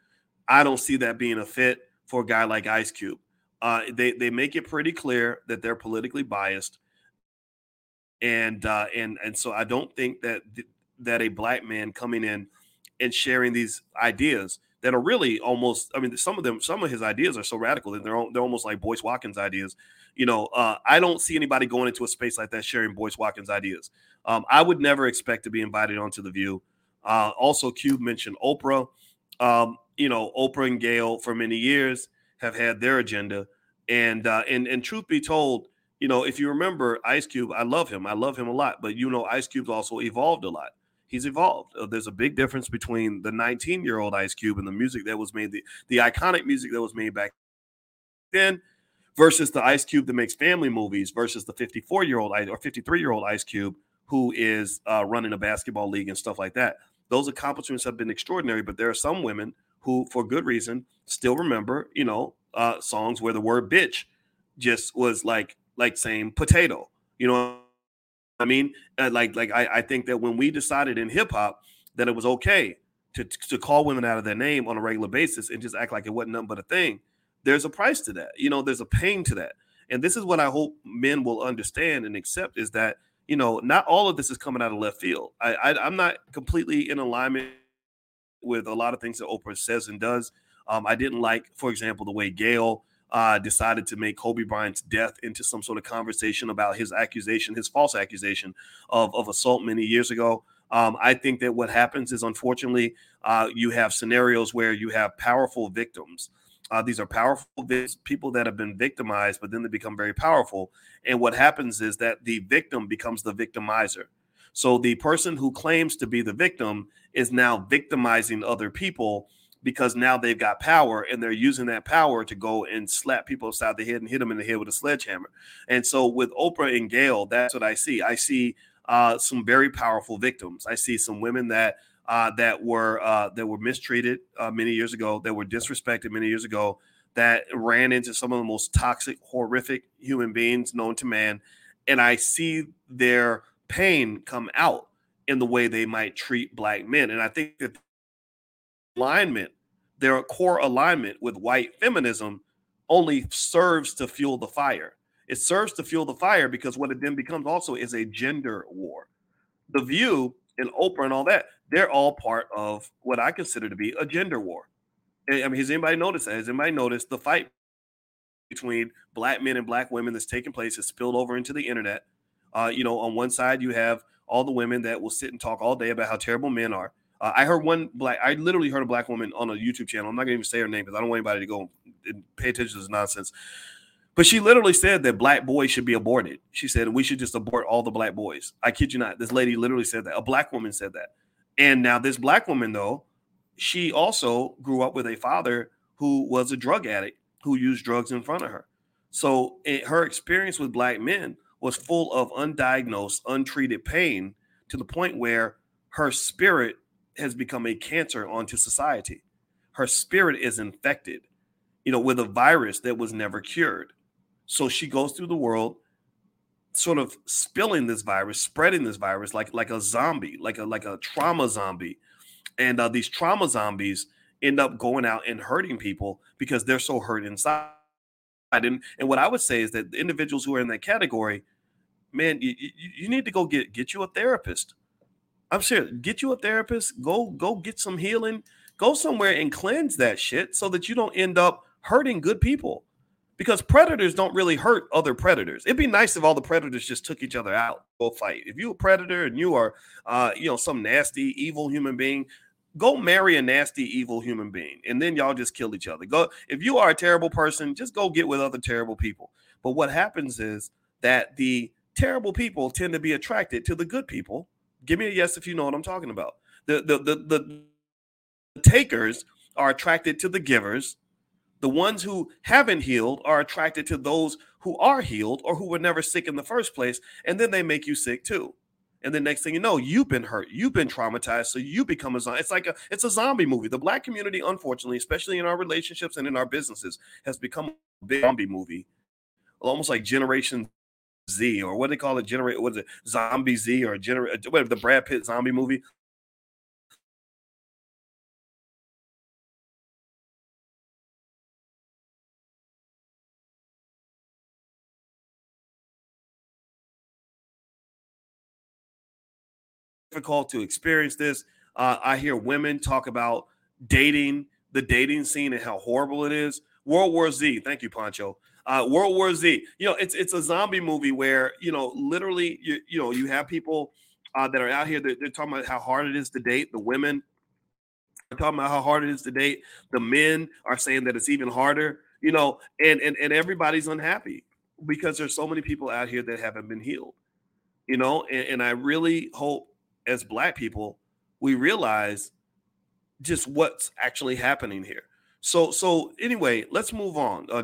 S1: I don't see that being a fit for a guy like Ice Cube. Uh, they they make it pretty clear that they're politically biased, and uh, and and so I don't think that th- that a black man coming in and sharing these ideas that are really almost i mean some of them some of his ideas are so radical that they're, they're almost like boyce watkins ideas you know uh, i don't see anybody going into a space like that sharing boyce watkins ideas. Um, i would never expect to be invited onto the view. Uh, also cube mentioned oprah. Um, you know oprah and gayle for many years have had their agenda. And uh, and and truth be told you know if you remember ice cube i love him. I love him a lot. But you know ice cube's also evolved a lot. He's evolved. Uh, there's a big difference between the 19 year old Ice Cube and the music that was made, the, the iconic music that was made back then, versus the Ice Cube that makes family movies, versus the 54 year old or 53 year old Ice Cube who is uh, running a basketball league and stuff like that. Those accomplishments have been extraordinary, but there are some women who, for good reason, still remember, you know, uh, songs where the word bitch just was like like saying potato. You know I mean, uh, like like I, I think that when we decided in hip hop that it was okay to to call women out of their name on a regular basis and just act like it wasn't nothing but a thing, there's a price to that. You know, there's a pain to that. And this is what I hope men will understand and accept is that you know not all of this is coming out of left field. I, I I'm not completely in alignment with a lot of things that Oprah says and does. Um, I didn't like, for example, the way Gayle uh, decided to make Kobe Bryant's death into some sort of conversation about his accusation, his false accusation of, of assault many years ago. Um, I think that what happens is, unfortunately, uh, you have scenarios where you have powerful victims. Uh, these are powerful people that have been victimized, but then they become very powerful. And what happens is that the victim becomes the victimizer. So the person who claims to be the victim is now victimizing other people because now they've got power and they're using that power to go and slap people upside the head and hit them in the head with a sledgehammer. And so with Oprah and Gayle, that's what I see. I see uh, some very powerful victims. I see some women that uh, that were uh, that were mistreated uh, many years ago, that were disrespected many years ago, that ran into some of the most toxic, horrific human beings known to man, and I see their pain come out in the way they might treat black men. And I think that alignment, their core alignment with white feminism only serves to fuel the fire. It serves to fuel the fire because what it then becomes also is a gender war. The View and Oprah and all that, they're all part of what I consider to be a gender war. I mean, has anybody noticed that? Has anybody noticed the fight between black men and black women that's taking place has spilled over into the internet? Uh, you know, on one side, you have all the women that will sit and talk all day about how terrible men are. Uh, I heard one black. I literally heard a black woman on a YouTube channel. I'm not gonna even say her name because I don't want anybody to go and pay attention to this nonsense. But she literally said that black boys should be aborted. She said we should just abort all the black boys. I kid you not. This lady literally said that. A black woman said that. And now this black woman though, she also grew up with a father who was a drug addict who used drugs in front of her. So it, her experience with black men was full of undiagnosed, untreated pain to the point where her spirit has become a cancer onto society. Her spirit is infected, you know, with a virus that was never cured. So she goes through the world sort of spilling this virus, spreading this virus like like a zombie, like a like a trauma zombie. And uh, these trauma zombies end up going out and hurting people because they're so hurt inside. And, and what I would say is that the individuals who are in that category, man, you, you need to go get get you a therapist I'm sure get you a therapist, go go get some healing, go somewhere and cleanse that shit so that you don't end up hurting good people. Because predators don't really hurt other predators. It'd be nice if all the predators just took each other out, go fight. If you're a predator and you are, uh, you know, some nasty, evil human being, go marry a nasty, evil human being, and then y'all just kill each other. Go if you are a terrible person, just go get with other terrible people. But what happens is that the terrible people tend to be attracted to the good people Give me a yes if you know what I'm talking about. The the the the, the takers are attracted to the givers. The ones who haven't healed are attracted to those who are healed or who were never sick in the first place, and then they make you sick too. And the next thing you know, you've been hurt, you've been traumatized, so you become a zombie. It's like a it's a zombie movie. The black community, unfortunately, especially in our relationships and in our businesses, has become a big zombie movie, almost like Generation Z or what they call it, generate what is it, Zombie Z or generate uh, whatever the Brad Pitt zombie movie. Difficult to experience this. Uh, I hear women talk about dating, the dating scene, and how horrible it is. World War Z. Thank you, Pancho. Uh, World War Z. You know, it's it's a zombie movie where you know literally you you know you have people uh, that are out here. They're, they're talking about how hard it is to date. The women are talking about how hard it is to date. The men are saying that it's even harder. You know, and and and everybody's unhappy because there's so many people out here that haven't been healed. You know, and, and I really hope as black people we realize just what's actually happening here. So so anyway, let's move on. Uh,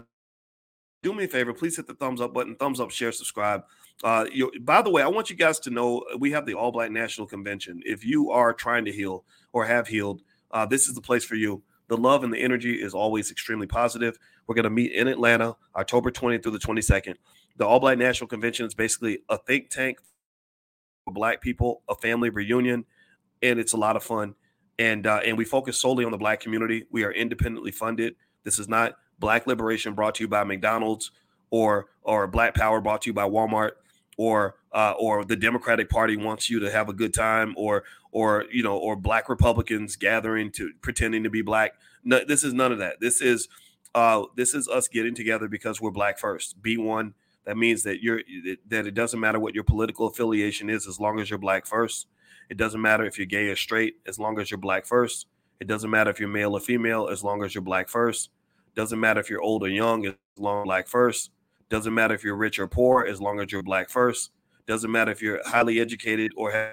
S1: do me a favor, please hit the thumbs up button, thumbs up, share, subscribe. Uh, you, by the way, I want you guys to know uh, we have the All Black National Convention. If you are trying to heal or have healed, uh, this is the place for you. The love and the energy is always extremely positive. We're going to meet in Atlanta, October 20th through the 22nd. The All Black National Convention is basically a think tank for Black people, a family reunion, and it's a lot of fun. And uh, and we focus solely on the Black community. We are independently funded. This is not Black Liberation brought to you by McDonald's or or Black Power brought to you by Walmart or uh, or the Democratic Party wants you to have a good time or or you know or Black Republicans gathering to pretending to be black. No, this is none of that. This is uh, this is us getting together because we're black first. Be one. That means that you're that it doesn't matter what your political affiliation is as long as you're black first. It doesn't matter if you're gay or straight as long as you're black first. It doesn't matter if you're male or female as long as you're black first. Doesn't matter if you're old or young, as long as you're black first. Doesn't matter if you're rich or poor, as long as you're black first. Doesn't matter if you're highly educated or have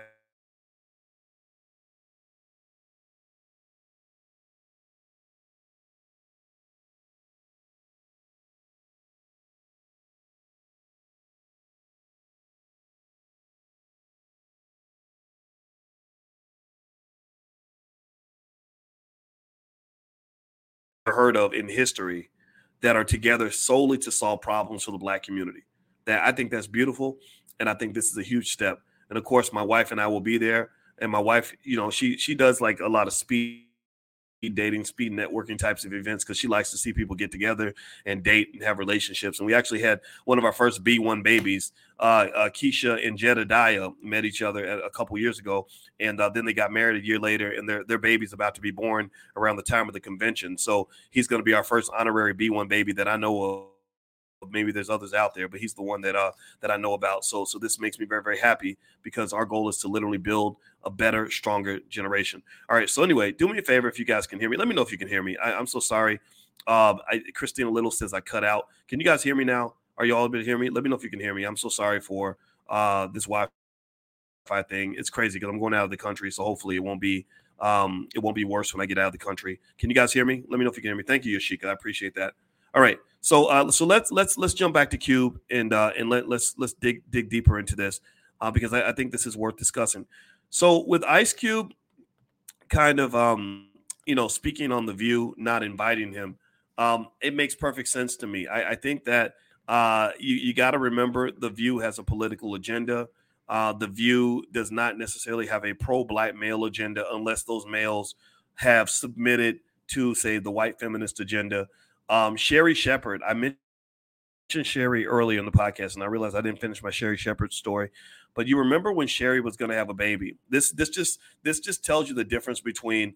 S1: heard of in history that are together solely to solve problems for the black community. That I think that's beautiful, and I think this is a huge step. And of course, my wife and I will be there. And my wife, you know, she she does like a lot of speed dating, speed networking types of events because she likes to see people get together and date and have relationships. And we actually had one of our first B1 babies, uh, uh, Keisha and Jedediah, met each other a couple years ago, and uh, then they got married a year later, and their their baby's about to be born around the time of the convention. So he's going to be our first honorary B1 baby that I know of maybe there's others out there, but he's the one that uh that I know about. So so this makes me very very happy because our goal is to literally build a better, stronger generation. All right. So anyway, do me a favor if you guys can hear me. Let me know if you can hear me. I, am so sorry. Um, I, Christina Little says I cut out. Can you guys hear me now? Are you all able to hear me? Let me know if you can hear me. I'm so sorry for uh this Wi-Fi thing. It's crazy because I'm going out of the country, so hopefully it won't be um it won't be worse when I get out of the country. Can you guys hear me? Let me know if you can hear me. Thank you, Yashika. I appreciate that. All right. So uh, so let's let's let's jump back to Cube and uh, and let let's let's dig dig deeper into this uh, because I, I think this is worth discussing. So with Ice Cube, kind of um, you know speaking on the View, not inviting him, um, it makes perfect sense to me. I, I think that uh, you you got to remember the View has a political agenda. Uh, the View does not necessarily have a pro-black male agenda unless those males have submitted to say the white feminist agenda. Um, Sherri Shepherd, I mentioned Sherri early in the podcast, and I realized I didn't finish my Sherri Shepherd story. But you remember when Sherri was going to have a baby? This this just this just tells you the difference between,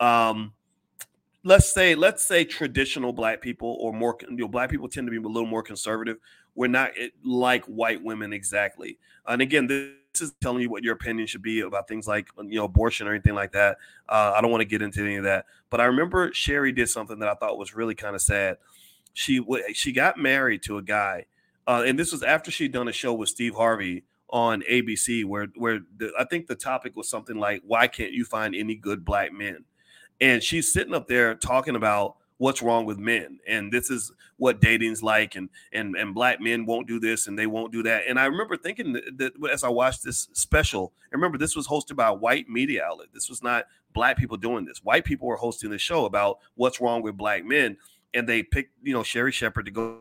S1: um, let's say let's say traditional black people or more you know black people tend to be a little more conservative. We're not eh, like white women exactly. And again, this is telling you what your opinion should be about things like you know abortion or anything like that. Uh, I don't want to get into any of that, but I remember Sherri did something that I thought was really kind of sad. She she got married to a guy, uh, and this was after she'd done a show with Steve Harvey on ABC, where where the, I think the topic was something like why can't you find any good black men? And she's sitting up there talking about what's wrong with men and this is what dating's like and and and black men won't do this and they won't do that. And i remember thinking that, that as i watched this special I remember this was hosted by a white media outlet. This was not black people doing this. White people were hosting the show about what's wrong with black men and they picked you know sherri shepherd to go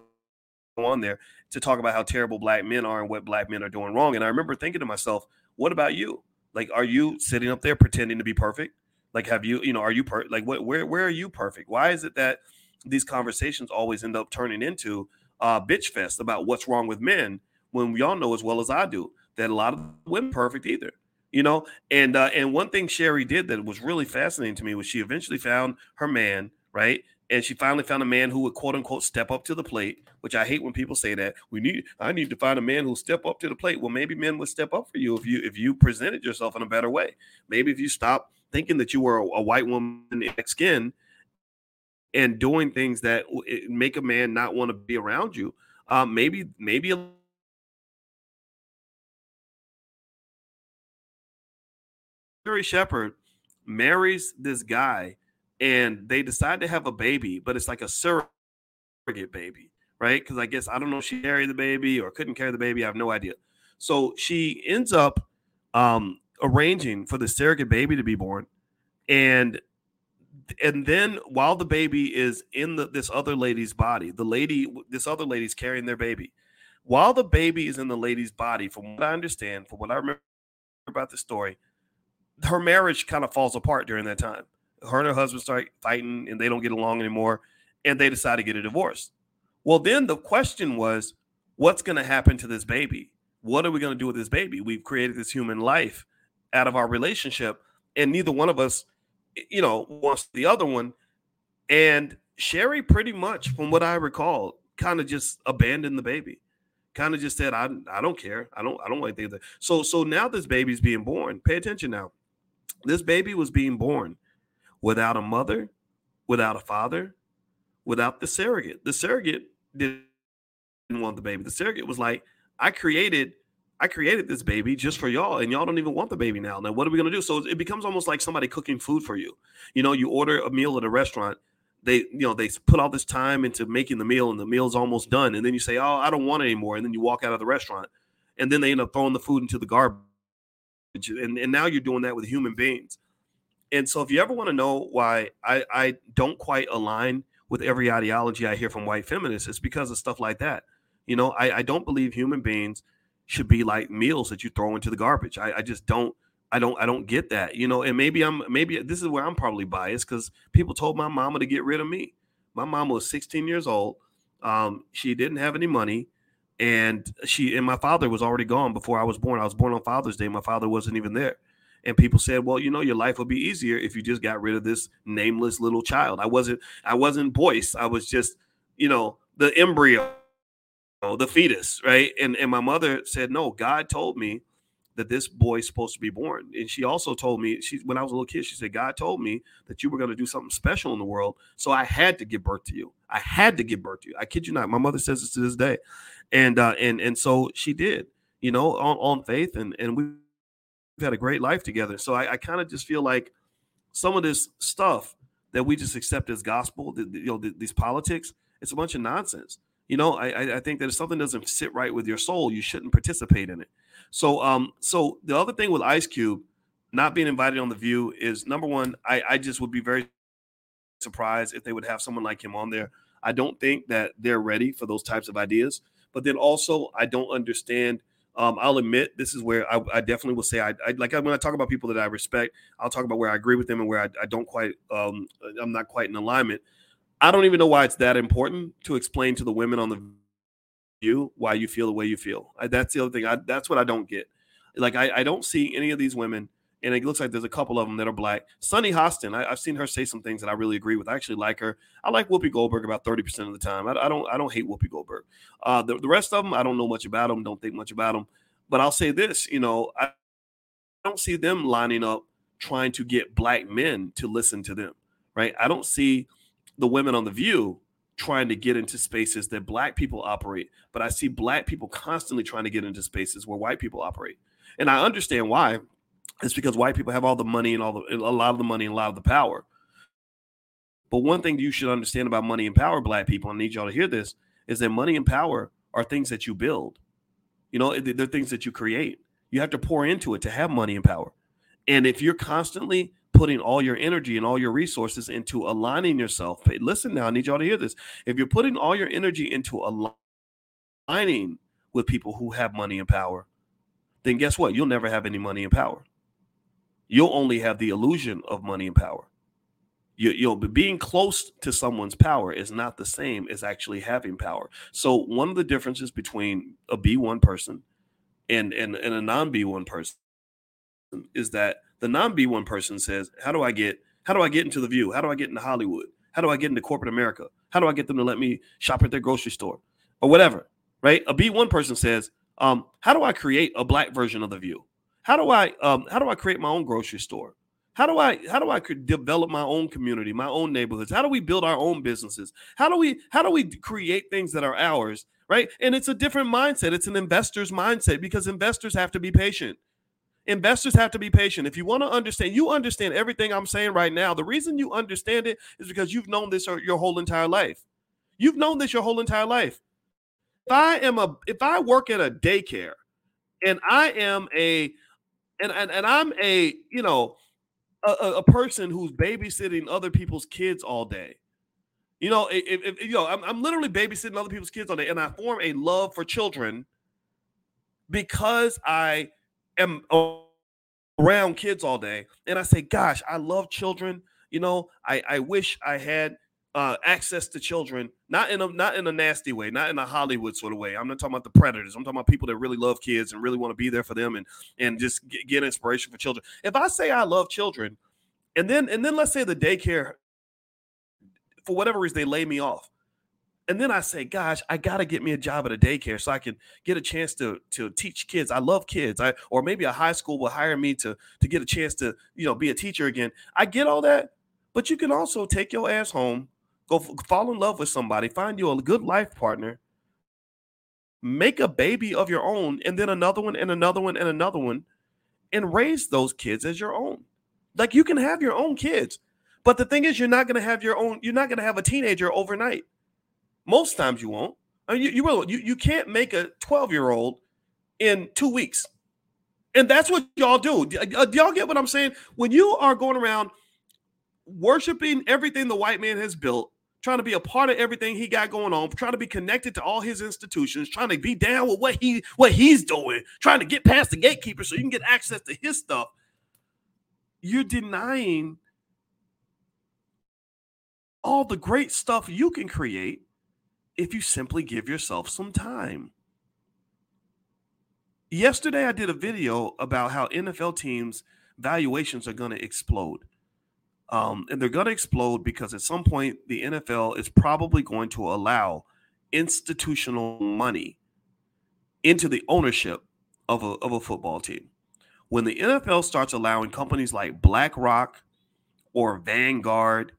S1: on there to talk about how terrible black men are and what black men are doing wrong. And i remember thinking to myself what about you? Like are you sitting up there pretending to be perfect like, have you, you know, are you per like where where are you perfect? Why is it that these conversations always end up turning into uh bitch fest about what's wrong with men when we all know as well as I do that a lot of women perfect either. You know, and uh, and one thing Sherri did that was really fascinating to me was she eventually found her man, right? and she finally found a man who would quote unquote step up to the plate which i hate when people say that we need i need to find a man who'll step up to the plate well maybe men would step up for you if you if you presented yourself in a better way maybe if you stop thinking that you were a, a white woman in skin and doing things that make a man not want to be around you um, maybe maybe a Sherri Shepherd marries this guy and they decide to have a baby, but it's like a surrogate baby, right? Because I guess I don't know if she carried the baby or couldn't carry the baby. I have no idea. So she ends up um, arranging for the surrogate baby to be born, and and then while the baby is in the, this other lady's body, the lady, this other lady's carrying their baby. While the baby is in the lady's body, from what I understand, from what I remember about the story, her marriage kind of falls apart during that time her and her husband start fighting and they don't get along anymore and they decide to get a divorce. Well, then the question was, what's going to happen to this baby? What are we going to do with this baby? We've created this human life out of our relationship, and neither one of us, you know, wants the other one. And sherri pretty much, from what I recall, kind of just abandoned the baby. Kind of just said, "I, I don't care. I don't, I don't anything." That. So, so now this baby's being born. Pay attention now. This baby was being born without a mother, without a father, without the surrogate. The surrogate didn't want the baby. The surrogate was like, I created I created this baby just for y'all, and y'all don't even want the baby now. Now, what are we gonna do? So it becomes almost like somebody cooking food for you. You know, you order a meal at a restaurant. They, you know, they put all this time into making the meal, and the meal's almost done. And then you say, "Oh, I don't want it anymore," and then you walk out of the restaurant, and then they end up throwing the food into the garbage. And, and now you're doing that with human beings. And so, if you ever want to know why I, I don't quite align with every ideology I hear from white feminists, it's because of stuff like that. You know, I, I don't believe human beings should be like meals that you throw into the garbage. I, I just don't. I don't. I don't get that. You know, and maybe I'm. Maybe this is where I'm probably biased because people told my mama to get rid of me. My mama was 16 years old. Um, she didn't have any money, and she and my father was already gone before I was born. I was born on Father's Day. My father wasn't even there. And people said, well, you know, your life would be easier if you just got rid of this nameless little child. I wasn't, I wasn't Boyce. I was just, you know, the embryo, the fetus, right? And and my mother said, no, God told me that this boy's supposed to be born. And she also told me, she when I was a little kid, she said, God told me that you were going to do something special in the world. So I had to give birth to you. I had to give birth to you. I kid you not. My mother says this to this day. And uh, and and so she did, you know, on, on faith. And and we we've had a great life together. So I, I kind of just feel like some of this stuff that we just accept as gospel, the, the, you know, the, these politics, it's a bunch of nonsense. You know, I, I think that if something doesn't sit right with your soul, you shouldn't participate in it. So, um, so the other thing with Ice Cube not being invited on the View is number one. I, I just would be very surprised if they would have someone like him on there. I don't think that they're ready for those types of ideas. But then also, I don't understand um, I'll admit this is where I, I definitely will say I, I, like when I talk about people that I respect. I'll talk about where I agree with them and where I, I don't quite um, I'm not quite in alignment. I don't even know why it's that important to explain to the women on the view why you feel the way you feel. I, that's the other thing. I, that's what I don't get. Like I, I don't see any of these women and it looks like there's a couple of them that are black. Sunny Hostin, I, have seen her say some things that I really agree with. I actually like her. I like Whoopi Goldberg about thirty percent of the time. I, I, don't I don't hate Whoopi Goldberg. Uh, the, the rest of them, I don't know much about them. Don't think much about them. But I'll say this, you know, I don't see them lining up trying to get black men to listen to them. Right? I don't see the women on the View trying to get into spaces that black people operate, but I see black people constantly trying to get into spaces where white people operate. And I understand why it's because white people have all the money and all the a lot of the money and a lot of the power. But one thing you should understand about money and power, black people, I need y'all to hear this, is that money and power are things that you build. You know, they're things that you create. You have to pour into it to have money and power. And if you're constantly putting all your energy and all your resources into aligning yourself, listen now, I need y'all to hear this. If you're putting all your energy into aligning with people who have money and power, then guess what? You'll never have any money and power you'll only have the illusion of money and power. You, you know, being close to someone's power is not the same as actually having power. So one of the differences between a B1 person and, and, and a non B1 person is that the non B1 person says, How do I get how do I get into the view? How do I get into Hollywood? How do I get into corporate America? How do I get them to let me shop at their grocery store or whatever? Right? A B1 person says, um, how do I create a black version of the view? How do I um, how do I create my own grocery store? How do I how do I develop my own community, my own neighborhoods? How do we build our own businesses? How do we how do we create things that are ours, right? And it's a different mindset. It's an investor's mindset because investors have to be patient. Investors have to be patient. If you want to understand, you understand everything I'm saying right now. The reason you understand it is because you've known this your whole entire life. You've known this your whole entire life. If I am a if I work at a daycare and I am a and and, and I'm a, you know, a, a person who's babysitting other people's kids all day. You know, if, if you know, I'm, I'm literally babysitting other people's kids all day, and I form a love for children because I am around kids all day, and I say, "Gosh, I love children." You know, I I wish I had uh, access to children, not in a not in a nasty way, not in a Hollywood sort of way. I'm not talking about the predators. I'm talking about people that really love kids and really want to be there for them and and just get, get inspiration for children. If I say I love children, and then and then let's say the daycare, for whatever reason, they lay me off. And then I say, gosh, I gotta get me a job at a daycare so I can get a chance to to teach kids. I love kids. I or maybe a high school will hire me to to get a chance to you know be a teacher again. I get all that, but you can also take your ass home Go fall in love with somebody, find you a good life partner, make a baby of your own, and then another one, and another one, and another one, and raise those kids as your own. Like you can have your own kids, but the thing is, you're not going to have your own. You're not going to have a teenager overnight. Most times you won't. I mean, you, you will. You you can't make a 12 year old in two weeks, and that's what y'all do. Uh, uh, do y'all get what I'm saying? When you are going around worshiping everything the white man has built trying to be a part of everything he got going on, trying to be connected to all his institutions, trying to be down with what he what he's doing, trying to get past the gatekeeper so you can get access to his stuff. You're denying all the great stuff you can create if you simply give yourself some time. Yesterday I did a video about how NFL teams valuations are going to explode. Um, and they're going to explode because at some point the NFL is probably going to allow institutional money into the ownership of a, of a football team. When the NFL starts allowing companies like BlackRock or Vanguard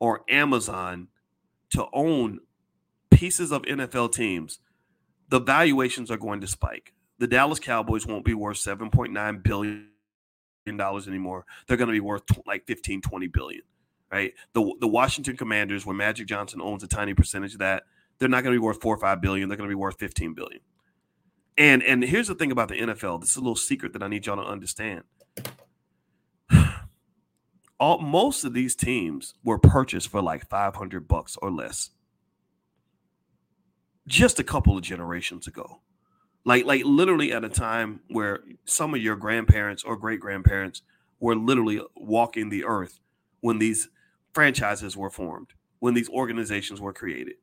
S1: or Amazon to own pieces of NFL teams, the valuations are going to spike. The Dallas Cowboys won't be worth 7.9 billion dollars anymore. They're going to be worth like 15, 20 billion, right? The the Washington Commanders, where Magic Johnson owns a tiny percentage of that, they're not going to be worth four or five billion. They're going to be worth 15 billion. And and here's the thing about the NFL. This is a little secret that I need y'all to understand. All most of these teams were purchased for like 500 bucks or less. Just a couple of generations ago. Like like literally at a time where some of your grandparents or great grandparents were literally walking the earth when these franchises were formed when these organizations were created.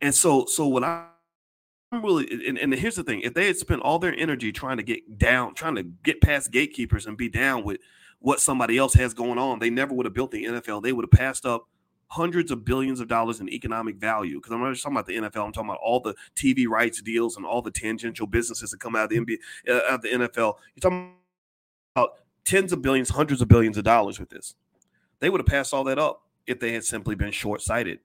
S1: And so so what i'm really and, and here's the thing if they had spent all their energy trying to get down trying to get past gatekeepers and be down with what somebody else has going on they never would have built the nfl they would have passed up hundreds of billions of dollars in economic value. Because I'm not just talking about the NFL, I'm talking about all the TV rights deals and all the tangential businesses that come out of the NBA, uh, of the NFL. You're talking about tens of billions, hundreds of billions of dollars with this. They would have passed all that up if they had simply been short sighted.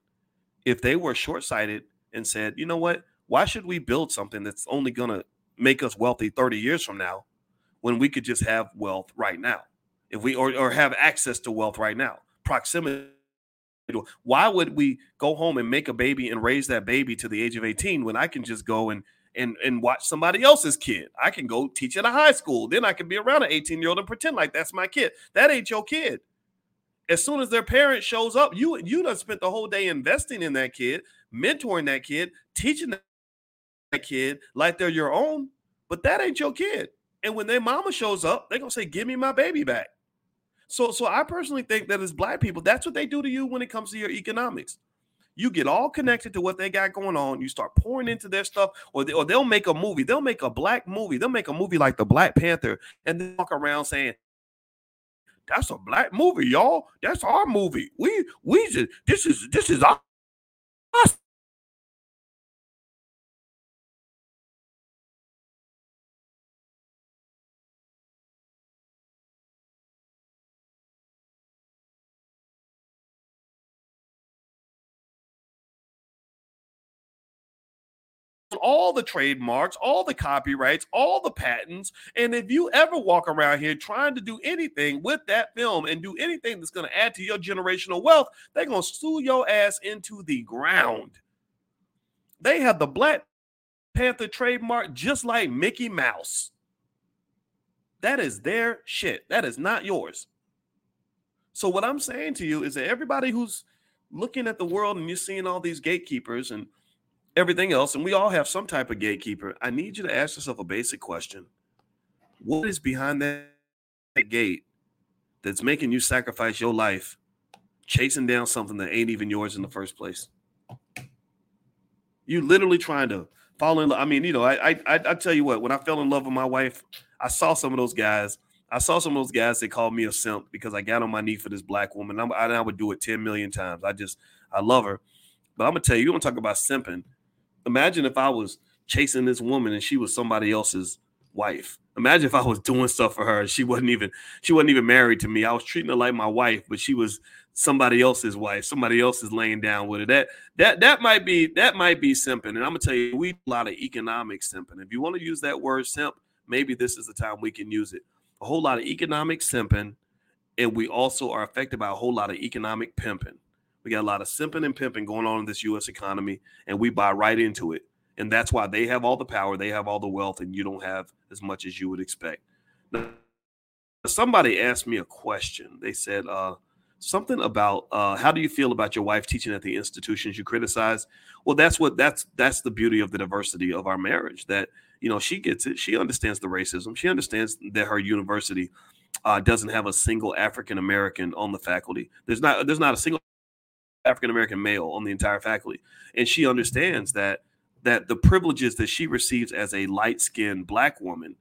S1: If they were short sighted and said, you know what, why should we build something that's only going to make us wealthy 30 years from now when we could just have wealth right now? If we or, or have access to wealth right now, proximity why would we go home and make a baby and raise that baby to the age of 18 when I can just go and and and watch somebody else's kid? I can go teach at a high school. Then I can be around an 18 year old and pretend like that's my kid. That ain't your kid. As soon as their parent shows up, you you done spent the whole day investing in that kid, mentoring that kid, teaching that kid like they're your own. But that ain't your kid. And when their mama shows up, they're gonna say, "Give me my baby back." So, so I personally think that as black people, that's what they do to you when it comes to your economics. You get all connected to what they got going on. You start pouring into their stuff, or, they, or they'll make a movie. They'll make a black movie. They'll make a movie like the Black Panther, and then walk around saying, "That's a black movie, y'all. That's our movie. We we just this is this is our all the trademarks, all the copyrights, all the patents. And if you ever walk around here trying to do anything with that film and do anything that's going to add to your generational wealth, they're going to sue your ass into the ground. They have the Black Panther trademark just like Mickey Mouse. That is their shit. That is not yours. So, what I'm saying to you is that everybody who's looking at the world and you're seeing all these gatekeepers and everything else, and we all have some type of gatekeeper. I need you to ask yourself a basic question What is behind that gate that's making you sacrifice your life chasing down something that ain't even yours in the first place? You literally trying to fall in love. I mean, you know, I, I I tell you what, when I fell in love with my wife, I saw some of those guys. I saw some of those guys that called me a simp because I got on my knee for this black woman. I, I would do it 10 million times. I just, I love her. But I'm going to tell you, you want to talk about simping imagine if I was chasing this woman and she was somebody else's wife. Imagine if I was doing stuff for her and she wasn't even she wasn't even married to me. I was treating her like my wife, but she was somebody else's wife. Somebody else is laying down with her. That that that might be that might be simping. And I'm gonna tell you, we a lot of economic simping. If you want to use that word simp, maybe this is the time we can use it. A whole lot of economic simping, and we also are affected by a whole lot of economic pimping. We got a lot of simping and pimping going on in this U.S. economy, and we buy right into it. And that's why they have all the power, they have all the wealth, and you don't have as much as you would expect. Now, somebody asked me a question. They said uh, something about uh, how do you feel about your wife teaching at the institutions you criticize? Well, that's what that's that's the beauty of the diversity of our marriage. That you know she gets it. She understands the racism. She understands that her university uh, doesn't have a single African American on the faculty. There's not there's not a single African American male on the entire faculty, and she understands that that the privileges that she receives as a light skinned black woman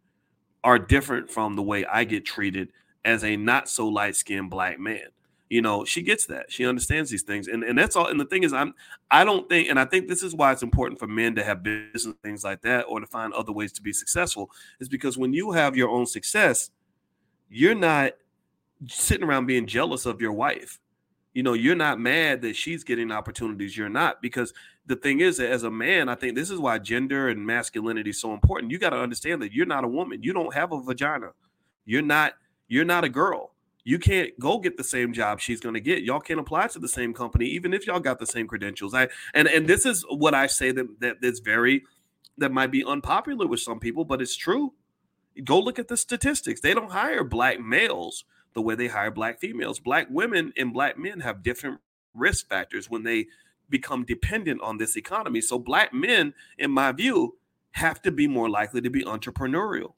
S1: are different from the way I get treated as a not so light skinned black man. You know, she gets that. She understands these things. And and that's all. And the thing is, I'm I don't think, and I think this is why it's important for men to have business things like that or to find other ways to be successful, is because when you have your own success, you're not sitting around being jealous of your wife you know you're not mad that she's getting opportunities you're not because the thing is as a man i think this is why gender and masculinity is so important. You got to understand that you're not a woman you don't have a vagina. You're not you're not a girl. You can't go get the same job she's going to get. Y'all can't apply to the same company even if y'all got the same credentials. I and and this is what i say that that that's very that might be unpopular with some people but it's true. Go look at the statistics. They don't hire black males the way they hire black females. Black women and black men have different risk factors when they become dependent on this economy. So black men, in my view, have to be more likely to be entrepreneurial.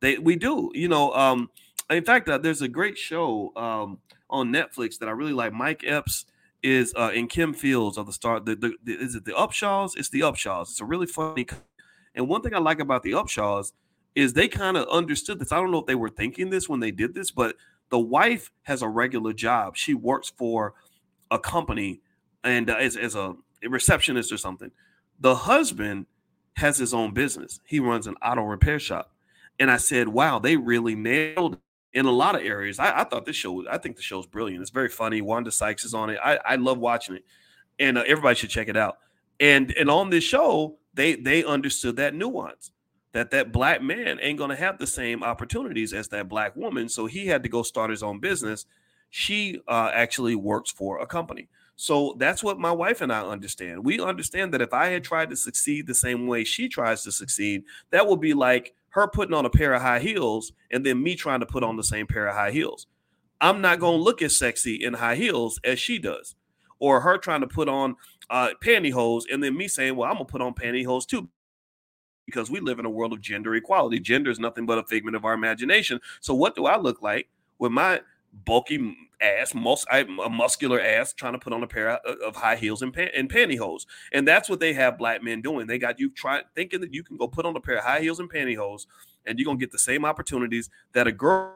S1: They we do, you know. Um, in fact, uh, there's a great show um, on Netflix that I really like. Mike Epps is uh, and Kim Fields of the start. The, the, the, is it the Upshaws? It's the Upshaws. It's a really funny. And one thing I like about the Upshaws is they kind of understood this. I don't know if they were thinking this when they did this, but the wife has a regular job. She works for a company and uh, as, as a receptionist or something. The husband has his own business. He runs an auto repair shop. And I said, wow, they really nailed it in a lot of areas. I, I thought this show, I think the show's brilliant. It's very funny. Wanda Sykes is on it. I, I love watching it. And uh, everybody should check it out. And and on this show, they they understood that nuance that that black man ain't going to have the same opportunities as that black woman so he had to go start his own business. She uh, actually works for a company. So that's what my wife and i understand. We understand that if i had tried to succeed the same way she tries to succeed that would be like her putting on a pair of high heels and then me trying to put on the same pair of high heels. I'm not going to look as sexy in high heels as she does. Or her trying to put on uh, pantyhose and then me saying well i'm going to put on pantyhose too because we live in a world of gender equality. Gender is nothing but a figment of our imagination. So, what do I look like with my bulky ass, mus- a muscular ass, trying to put on a pair of high heels and, pan- and pantyhose. And that's what they have black men doing. They got you trying thinking that you can go put on a pair of high heels and pantyhose, and you're gonna get the same opportunities that a girl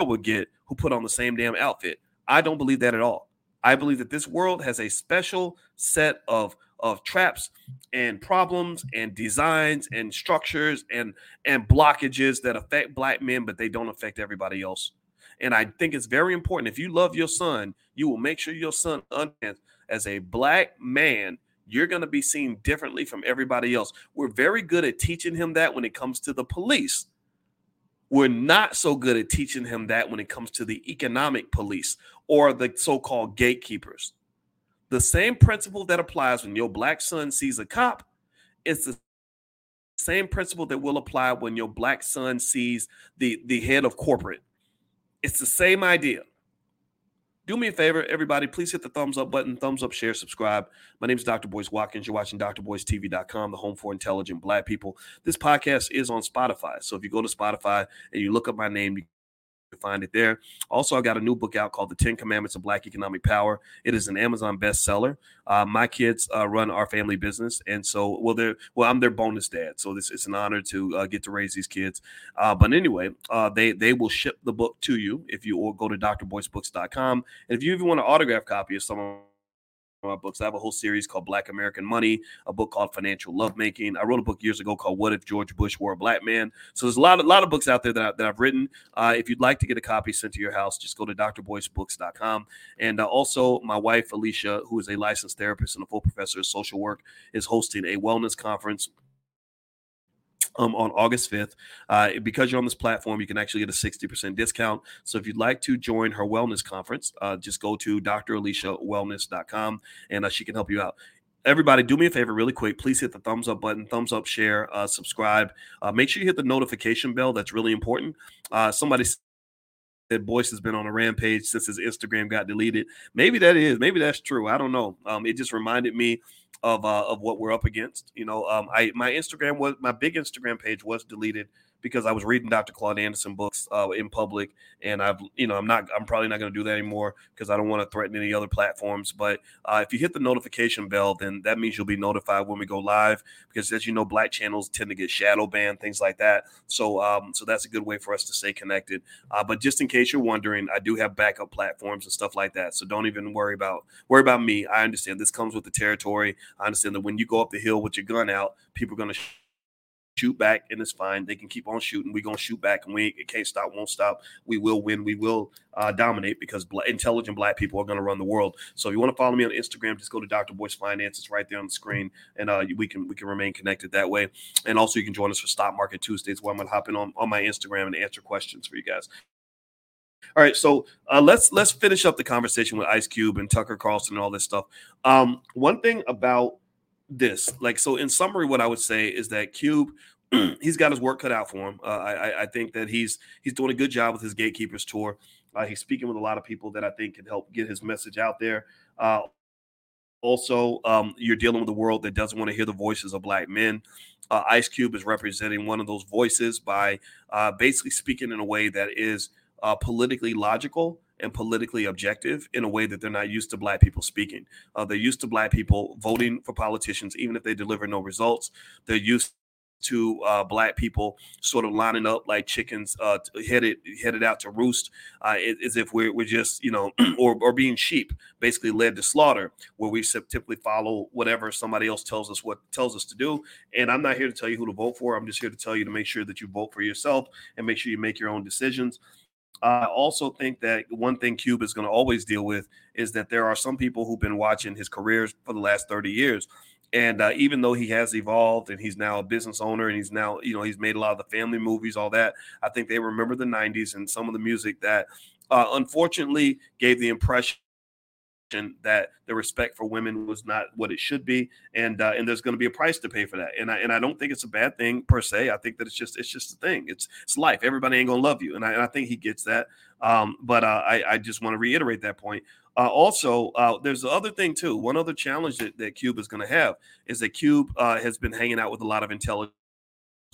S1: would get who put on the same damn outfit. I don't believe that at all. I believe that this world has a special set of of traps and problems and designs and structures and and blockages that affect black men but they don't affect everybody else. And i think it's very important if you love your son you will make sure your son understands as a black man you're going to be seen differently from everybody else. We're very good at teaching him that when it comes to the police. We're not so good at teaching him that when it comes to the economic police or the so-called gatekeepers the same principle that applies when your black son sees a cop is the same principle that will apply when your black son sees the, the head of corporate. It's the same idea. Do me a favor, everybody, please hit the thumbs up button, thumbs up, share, subscribe. My name is Dr. Boyce Watkins. You're watching drboycetv.com, the home for intelligent black people. This podcast is on Spotify. So if you go to Spotify and you look up my name, find it there. Also, I got a new book out called The Ten Commandments of Black Economic Power. It is an Amazon bestseller. Uh, my kids uh, run our family business, and so well, they're well, I'm their bonus dad, so this it's an honor to uh, get to raise these kids. Uh, but anyway, uh, they they will ship the book to you if you go to drboycebooks.com, and if you even want an autograph copy of some my books. I have a whole series called Black American Money, a book called Financial Lovemaking. I wrote a book years ago called What If George Bush Were a Black Man. So there's a lot, a lot of books out there that, I, that I've written. Uh, if you'd like to get a copy sent to your house, just go to drboycebooks.com. And uh, also, my wife Alicia, who is a licensed therapist and a full professor of social work, is hosting a wellness conference um, on August 5th. Uh, because you're on this platform, you can actually get a 60% discount. So if you'd like to join her wellness conference, uh, just go to draliciawellness.com and uh, she can help you out. Everybody, do me a favor really quick. Please hit the thumbs up button, thumbs up, share, uh, subscribe. Uh, make sure you hit the notification bell. That's really important. Uh, somebody that Boyce has been on a rampage since his Instagram got deleted. Maybe that is, maybe that's true. I don't know. Um, it just reminded me of uh, of what we're up against. You know, um, I my Instagram was my big Instagram page was deleted because I was reading Dr. Claude Anderson books uh, in public, and I've you know I'm not I'm probably not going to do that anymore because I don't want to threaten any other platforms. But uh, if you hit the notification bell, then that means you'll be notified when we go live. Because as you know, black channels tend to get shadow banned, things like that. So um, so that's a good way for us to stay connected. Uh, but just in case you're wondering, I do have backup platforms and stuff like that. So don't even worry about worry about me. I understand this comes with the territory. I understand that when you go up the hill with your gun out, people are going to shoot back and it's fine. They can keep on shooting. We're gonna shoot back and we it can't stop, won't stop. We will win. We will uh, dominate because intelligent black people are gonna run the world. So if you want to follow me on Instagram, just go to Dr. Boyce Finance. It's right there on the screen, and uh, we can we can remain connected that way. And also you can join us for Stock Market Tuesdays, where I'm gonna hop in on, on my Instagram and answer questions for you guys. All right, so uh, let's let's finish up the conversation with Ice Cube and Tucker Carlson and all this stuff. Um, one thing about this. Like, so in summary, what I would say is that Cube, he's got his work cut out for him. Uh, I, I think that he's he's doing a good job with his Gatekeepers tour. Uh, he's speaking with a lot of people that I think can help get his message out there. Uh, also, um, you're dealing with a world that doesn't want to hear the voices of black men. Uh, Ice Cube is representing one of those voices by uh, basically speaking in a way that is uh, politically logical and politically objective in a way that they're not used to black people speaking. Uh, they're used to black people voting for politicians, even if they deliver no results. They're used to uh, black people sort of lining up like chickens uh, headed headed out to roost, uh, as if we're, we're just you know, or, or being sheep, basically led to slaughter, where we typically follow whatever somebody else tells us what tells us to do. And I'm not here to tell you who to vote for. I'm just here to tell you to make sure that you vote for yourself and make sure you make your own decisions. I also think that one thing Cube is going to always deal with is that there are some people who've been watching his careers for the last 30 years. And uh, even though he has evolved and he's now a business owner and he's now, you know, he's made a lot of the family movies, all that, I think they remember the 90s and some of the music that uh, unfortunately gave the impression that the respect for women was not what it should be, and uh, and there's going to be a price to pay for that. And I and I don't think it's a bad thing per se. I think that it's just it's just a thing. It's it's life. Everybody ain't gonna love you, and I, and I think he gets that. Um, but uh, I I just want to reiterate that point. Uh, also, uh, there's the other thing too. One other challenge that, that Cube is going to have is that Cube uh, has been hanging out with a lot of intelligent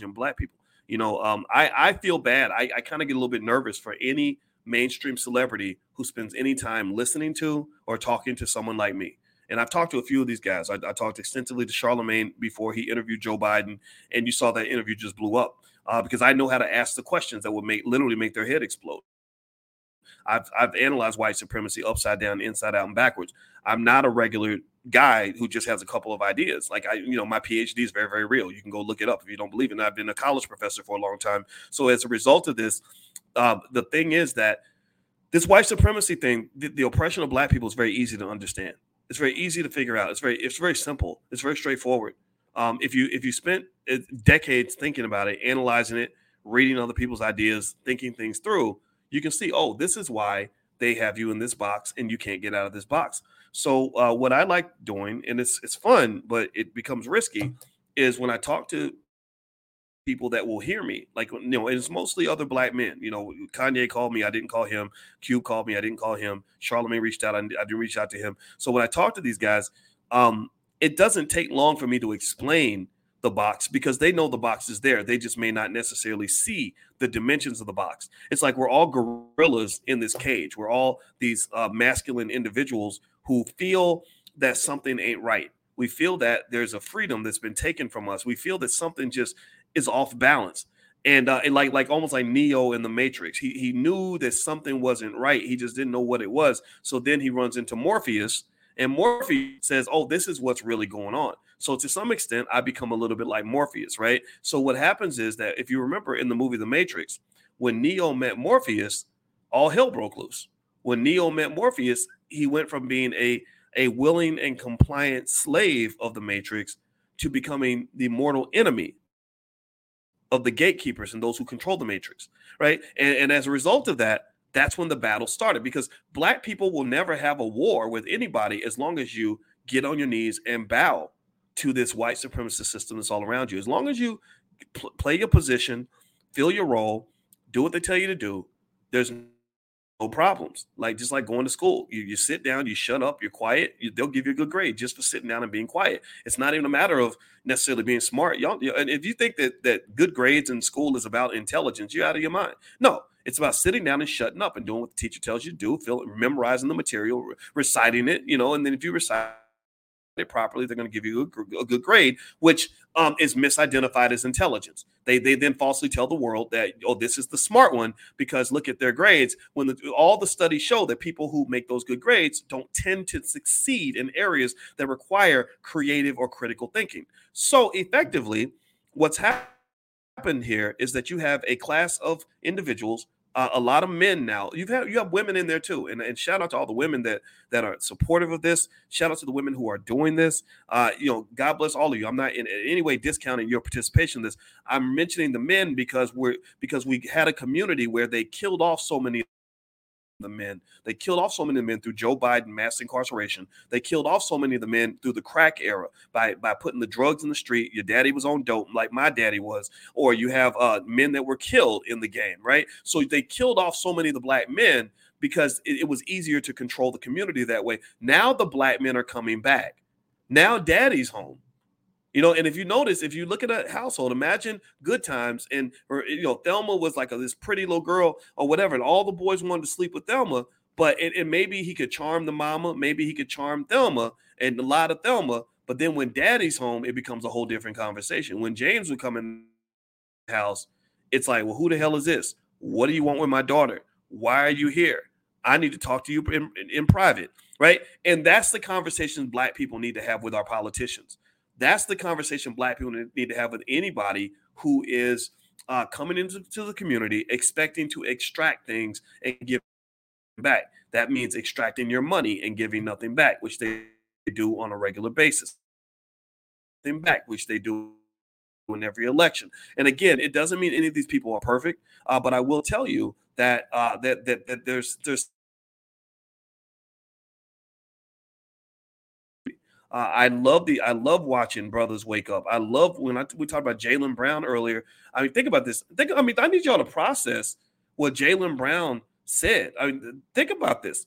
S1: black people. You know, um, I I feel bad. I, I kind of get a little bit nervous for any mainstream celebrity who spends any time listening to or talking to someone like me. And I've talked to a few of these guys. I, I talked extensively to Charlamagne before he interviewed Joe Biden, and you saw that interview just blew up uh, because I know how to ask the questions that would make literally make their head explode. I've I've analyzed white supremacy upside down, inside out, and backwards. I'm not a regular guy who just has a couple of ideas. Like I, you know, my PhD is very, very real. You can go look it up if you don't believe it. And I've been a college professor for a long time. So as a result of this, uh, the thing is that this white supremacy thing, the, the oppression of black people is very easy to understand. It's very easy to figure out. It's very, it's very simple. It's very straightforward. Um, if you if you spent uh, decades thinking about it, analyzing it, reading other people's ideas, thinking things through, you can see, oh, this is why they have you in this box and you can't get out of this box. So uh, what I like doing, and it's it's fun, but it becomes risky, is when I talk to people that will hear me. Like you know, it's mostly other black men. You know, Kanye called me, I didn't call him. Cube called me, I didn't call him. Charlamagne reached out, I, didn't reach out to him. So when I talk to these guys, um, it doesn't take long for me to explain the box because they know the box is there. They just may not necessarily see the dimensions of the box. It's like we're all gorillas in this cage. We're all these uh, masculine individuals who feel that something ain't right. We feel that there's a freedom that's been taken from us. We feel that something just is off balance. And, uh, and like like almost like Neo in the Matrix, he he knew that something wasn't right. He just didn't know what it was. So then he runs into Morpheus, and Morpheus says, "Oh, this is what's really going on." So to some extent, I become a little bit like Morpheus, right? So what happens is that if you remember in the movie The Matrix, when Neo met Morpheus, all hell broke loose. When Neo met Morpheus, he went from being a a willing and compliant slave of the matrix to becoming the mortal enemy of the gatekeepers and those who control the matrix right? And, and as a result of that that's when the battle started because black people will never have a war with anybody as long as you get on your knees and bow to this white supremacist system that's all around you. As long as you pl- play your position fill your role do what they tell you to do there's no problems. Like just like going to school, you, you sit down, you shut up, you're quiet. You, they'll give you a good grade just for sitting down and being quiet. It's not even a matter of necessarily being smart. Y'all, and if you think that that good grades in school is about intelligence, you're out of your mind. No, it's about sitting down and shutting up and doing what the teacher tells you to do, feel, memorizing the material, reciting it, you know, and then if you recite it properly, they're going to give you a, a good grade, which um, is misidentified as intelligence. They they then falsely tell the world that oh this is the smart one because look at their grades. When the, all the studies show that people who make those good grades don't tend to succeed in areas that require creative or critical thinking. So effectively, what's happened here is that you have a class of individuals uh, a lot of men now. You've had you have women in there too, and, and shout out to all the women that that are supportive of this. Shout out to the women who are doing this. Uh, you know, God bless all of you. I'm not in, in any way discounting your participation in this. I'm mentioning the men because we're because we had a community where they killed off so many the men. They killed off so many men through Joe Biden mass incarceration. They killed off so many of the men through the crack era by by putting the drugs in the street. Your daddy was on dope, like my daddy was, or you have uh, men that were killed in the game, right? So they killed off so many of the black men because it, it was easier to control the community that way. Now the black men are coming back. Now daddy's home. You know, and if you notice, if you look at a household, imagine good times, and or you know, Thelma was like a, this pretty little girl or whatever, and all the boys wanted to sleep with Thelma, but it, and maybe he could charm the mama, maybe he could charm Thelma and a lot of Thelma, but then when daddy's home, it becomes a whole different conversation. When James would come in the house, it's like, well, who the hell is this? What do you want with my daughter? Why are you here? I need to talk to you in, in, in private, right? And that's the conversation black people need to have with our politicians. That's the conversation black people need to have with anybody who is uh, coming into the community expecting to extract things and give back. That means extracting your money and giving nothing back, which they do on a regular basis. Nothing back, which they do in every election. And again, it doesn't mean any of these people are perfect, uh, but I will tell you that uh, that, that that there's there's Uh, I love the I love watching brothers wake up. I love when I, we talked about Jaylen Brown earlier. I mean, think about this. Think I mean, I need y'all to process what Jaylen Brown said. I mean, think about this.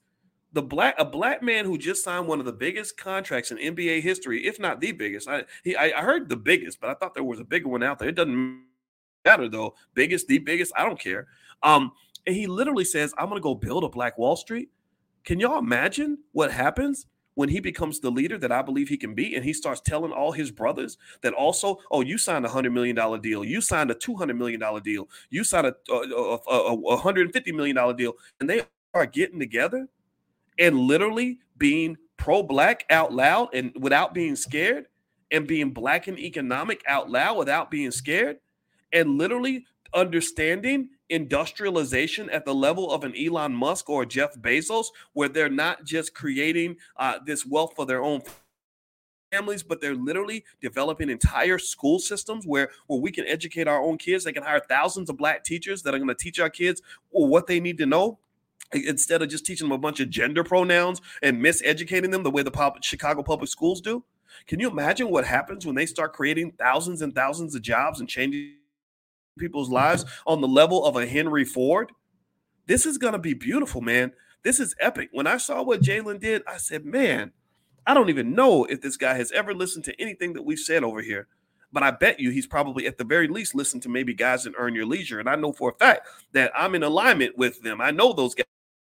S1: The black a black man who just signed one of the biggest contracts in NBA history, if not the biggest. I he I, heard the biggest, but I thought there was a bigger one out there. It doesn't matter though. Biggest, the biggest, I don't care. Um, and he literally says, I'm to go build a Black Wall Street. Can y'all imagine what happens when he becomes the leader that I believe he can be, and he starts telling all his brothers that also, oh, you signed a hundred million dollar deal, you signed a two hundred million dollar deal, you signed a, a, a, a hundred and fifty million dollar deal, and they are getting together and literally being pro-black out loud and without being scared, and being black and economic out loud without being scared, and literally understanding industrialization at the level of an Elon Musk or Jeff Bezos, where they're not just creating uh, this wealth for their own families, but they're literally developing entire school systems where, where we can educate our own kids. They can hire thousands of black teachers that are going to teach our kids what they need to know instead of just teaching them a bunch of gender pronouns and miseducating them the way the Chicago public schools do. Can you imagine what happens when they start creating thousands and thousands of jobs and changing people's lives on the level of a Henry Ford. This is going to be beautiful, man. This is epic. When I saw what Jaylen did, I said, man, I don't even know if this guy has ever listened to anything that we've said over here. But I bet you he's probably at the very least listened to maybe guys that earn your leisure. And I know for a fact that I'm in alignment with them. I know those guys.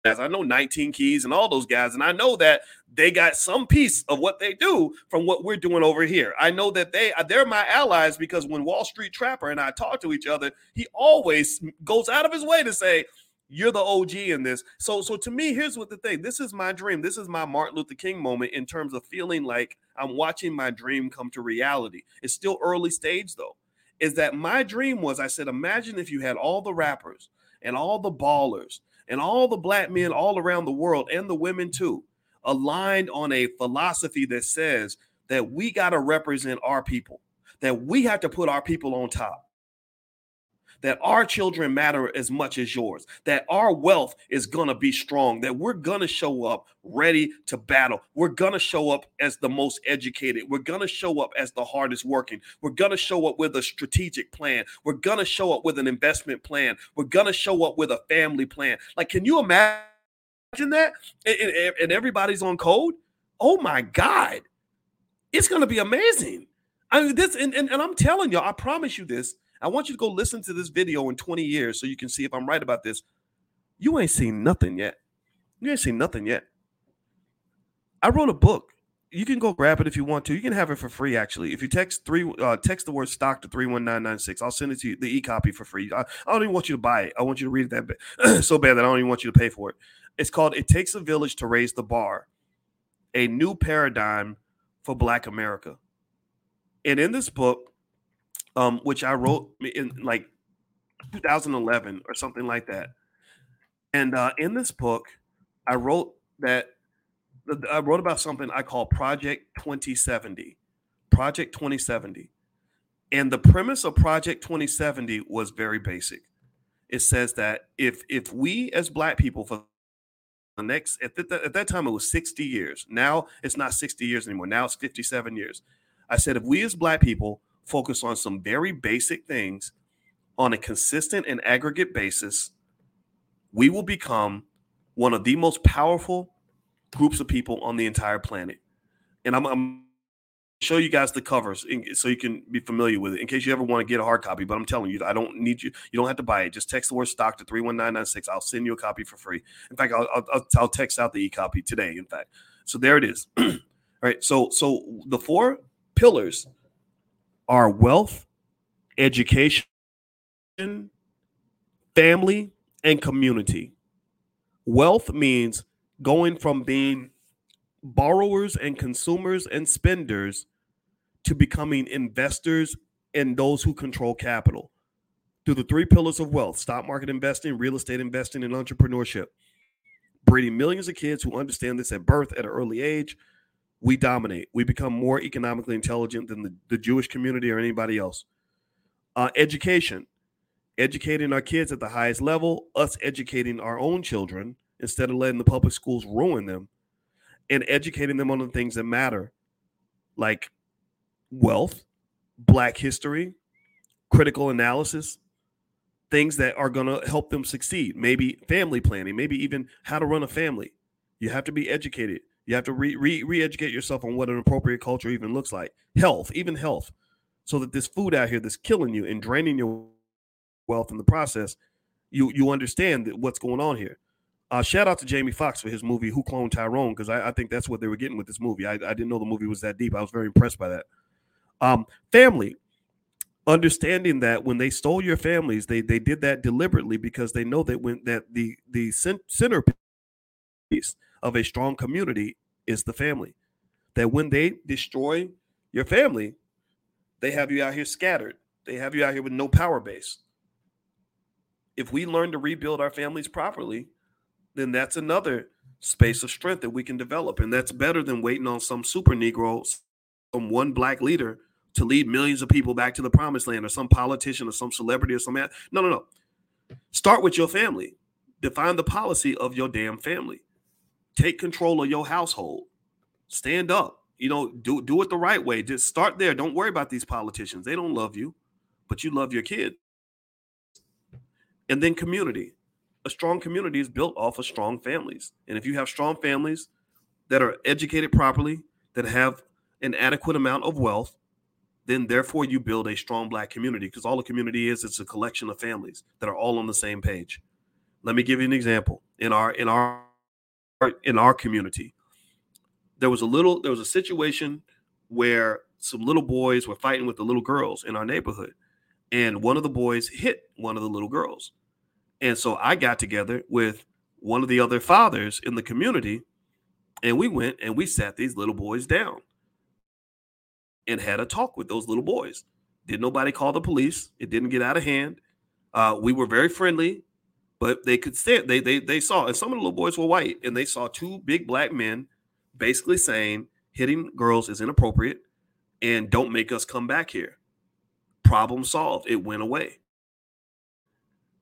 S1: I know 19 Keys and all those guys, and I know that they got some piece of what they do from what we're doing over here. I know that they uh, they're my allies because when Wall Street Trapper and I talk to each other, he always goes out of his way to say, "You're the OG in this." So, so to me, here's what the thing. This is my dream. This is my Martin Luther King moment in terms of feeling like I'm watching my dream come to reality. It's still early stage though. Is that my dream was? I said, imagine if you had all the rappers and all the ballers and all the black men all around the world and the women too aligned on a philosophy that says that we got to represent our people, that we have to put our people on top that our children matter as much as yours, that our wealth is going to be strong, that we're going to show up ready to battle. We're going to show up as the most educated. We're going to show up as the hardest working. We're going to show up with a strategic plan. We're going to show up with an investment plan. We're going to show up with a family plan. Like, can you imagine that? And, and everybody's on code? Oh my God. It's going to be amazing. I mean, this, and, and, and I'm telling y'all, I promise you this I want you to go listen to this video in 20 years so you can see if I'm right about this. You ain't seen nothing yet. You ain't seen nothing yet. I wrote a book. You can go grab it if you want to. You can have it for free, actually. If you text three, uh, text the word stock to three one nine nine six. I'll send it to you the e copy for free. I, I, don't even want you to buy it. I want you to read it that so bad that I don't even want you to pay for it. It's called "It Takes a Village to Raise the Bar," a new paradigm for Black America. And in this book, um, which I wrote in like 2011 or something like that. And uh, in this book, I wrote that I wrote about something I call Project 2070. Project 2070. And the premise of Project 2070 was very basic. It says that if if we as black people for the next at, the, at that time it was 60 years. Now it's not 60 years anymore. Now it's 57 years. I said if we as black people focus on some very basic things on a consistent and aggregate basis, we will become one of the most powerful groups of people on the entire planet. And I'm, I'm show you guys the covers in, so you can be familiar with it in case you ever want to get a hard copy. But I'm telling you, I don't need you. You don't have to buy it. Just text the word stock to 31996. I'll send you a copy for free. In fact, I'll, I'll, I'll text out the e copy today. In fact, so there it is. All right. So, so the four pillars are wealth, education, family, and community. Wealth means going from being borrowers and consumers and spenders to becoming investors and those who control capital through the three pillars of wealth stock market investing, real estate investing, and entrepreneurship. Breeding millions of kids who understand this at birth at an early age we dominate. We become more economically intelligent than the, the Jewish community or anybody else. Uh, education, educating our kids at the highest level, us educating our own children instead of letting the public schools ruin them, and educating them on the things that matter, like wealth, black history, critical analysis, things that are going to help them succeed. Maybe family planning, maybe even how to run a family. You have to be educated. You have to re, re re-educate yourself on what an appropriate culture even looks like. Health, even health, so that this food out here that's killing you and draining your wealth in the process, you you understand what's going on here. Uh, shout out to Jamie Foxx for his movie Who Cloned Tyrone because I, I, think that's what they were getting with this movie. I, I, didn't know the movie was that deep. I was very impressed by that. Um, family, understanding that when they stole your families, they they did that deliberately because they know that when that the the centerpiece of a strong community is the family. That when they destroy your family, they have you out here scattered. They have you out here with no power base. If we learn to rebuild our families properly, then that's another space of strength that we can develop. And that's better than waiting on some super Negro, some one black leader to lead millions of people back to the promised land or some politician or some celebrity or some man. no no no. Start with your family. Define the policy of your damn family. Take control of your household. Stand up. You know do do it the right way. Just start there. Don't worry about these politicians. They don't love you but you love your kid and then community a strong community is built off of strong families. And if you have strong families that are educated properly that have an adequate amount of wealth then therefore you build a strong black community because all a community is it's a collection of families that are all on the same page. Let me give you an example. In our in our in our community there was a little there was a situation where some little boys were fighting with the little girls in our neighborhood and one of the boys hit one of the little girls and so i got together with one of the other fathers in the community and we went and we sat these little boys down and had a talk with those little boys. Did nobody call the police? It didn't get out of hand. Uh, we were very friendly, but they could stand. They they they saw, and some of the little boys were white, and they saw two big black men basically saying hitting girls is inappropriate, and don't make us come back here. Problem solved. It went away.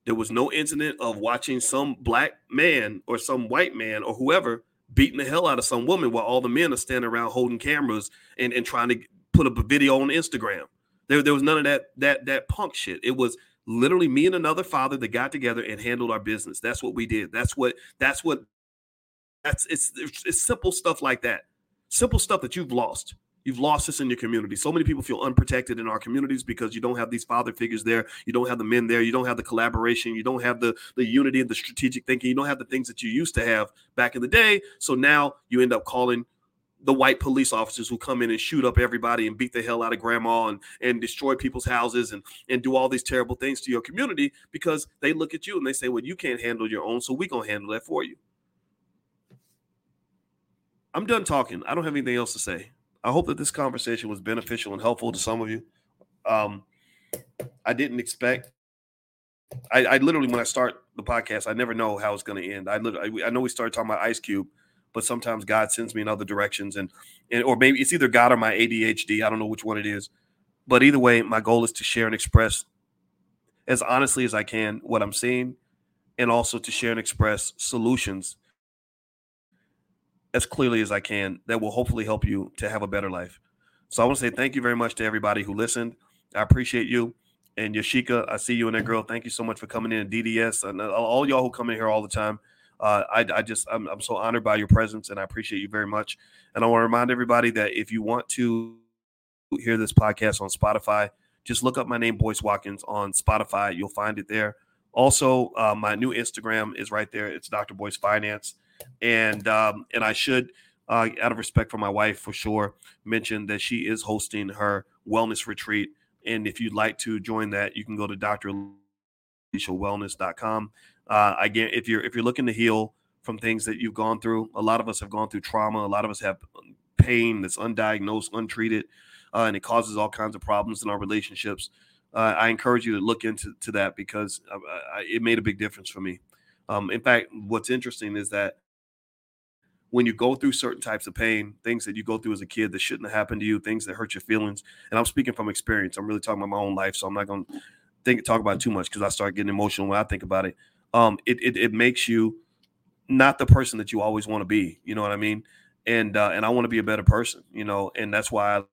S1: There was no incident of watching some black man or some white man or whoever beating the hell out of some woman while all the men are standing around holding cameras and, and trying to put up a video on Instagram. There, there was none of that that that punk shit. It was literally me and another father that got together and handled our business. That's what we did. That's what that's what that's it's it's simple stuff like that. Simple stuff that you've lost. You've lost this in your community. So many people feel unprotected in our communities because you don't have these father figures there. You don't have the men there. You don't have the collaboration. You don't have the the unity and the strategic thinking. You don't have the things that you used to have back in the day. So now you end up calling the white police officers who come in and shoot up everybody and beat the hell out of grandma and, and destroy people's houses and, and do all these terrible things to your community because they look at you and they say, well, you can't handle your own, so we're going to handle that for you. I'm done talking. I don't have anything else to say. I hope that this conversation was beneficial and helpful to some of you. Um, I didn't expect. I, I literally, when I start the podcast, I never know how it's going to end. I, I know we started talking about Ice Cube – but sometimes God sends me in other directions, and and or maybe it's either God or my ADHD. I don't know which one it is, but either way, my goal is to share and express as honestly as I can what I'm seeing, and also to share and express solutions as clearly as I can that will hopefully help you to have a better life. So I want to say thank you very much to everybody who listened. I appreciate you. And Yashika, I see you and that girl. Thank you so much for coming in. DDS and all y'all who come in here all the time. Uh, I, I, just I'm, I'm so honored by your presence and I appreciate you very much. And I want to remind everybody that if you want to hear this podcast on Spotify, just look up my name, Boyce Watkins, on Spotify. You'll find it there. Also, uh, my new Instagram is right there. It's Dr. Boyce Finance, and um, and I should, uh, out of respect for my wife, for sure, mention that she is hosting her wellness retreat. And if you'd like to join that, you can go to draliciawellness.com. Uh, again, if you're if you're looking to heal from things that you've gone through, a lot of us have gone through trauma. A lot of us have pain that's undiagnosed, untreated, uh, and it causes all kinds of problems in our relationships. Uh, I encourage you to look into to that because I, I, it made a big difference for me. Um, in fact, what's interesting is that when you go through certain types of pain, things that you go through as a kid that shouldn't have happened to you, things that hurt your feelings, and I'm speaking from experience. I'm really talking about my own life, so I'm not going to think talk about too much because I start getting emotional when I think about it um, it, it, it makes you not the person that you always want to be. You know what I mean? And uh, and I want to be a better person. You know, and that's why I,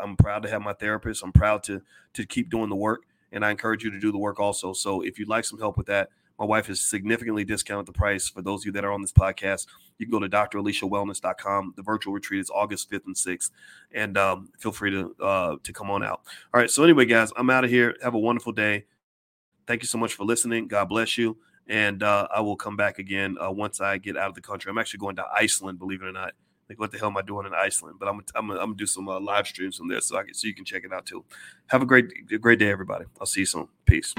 S1: I'm proud to have my therapist. I'm proud to to keep doing the work, and I encourage you to do the work also. So if you'd like some help with that, my wife has significantly discounted the price for those of you that are on this podcast. You can go to draliciawellness.com. The virtual retreat is August 5th and 6th. And um, feel free to uh, to come on out. All right. So anyway, guys, I'm out of here. Have a wonderful day. thank you so much for listening. God bless you. And uh, I will come back again uh, once I get out of the country. I'm actually going to Iceland, believe it or not. Like, what the hell am I doing in Iceland? But I'm, I'm, I'm gonna do some uh, live streams from there, so I can, so you can check it out too. Have a great, great day, everybody. I'll see you soon. Peace.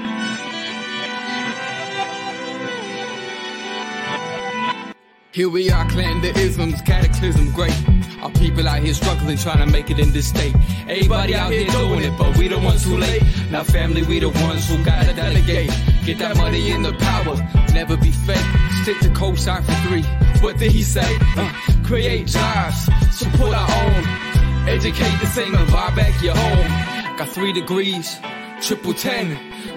S2: Here we are, clan the isms, cataclysm, great. Our people out here struggling, trying to make it in this state. Everybody out here doing it, but we the ones too late. Now, family, we the ones who gotta delegate. Get that money in the power, never be fake. Stick to cosign for three. What did he say? Uh, create jobs, support our own. Educate the same and buy back your home. Got three degrees, triple ten.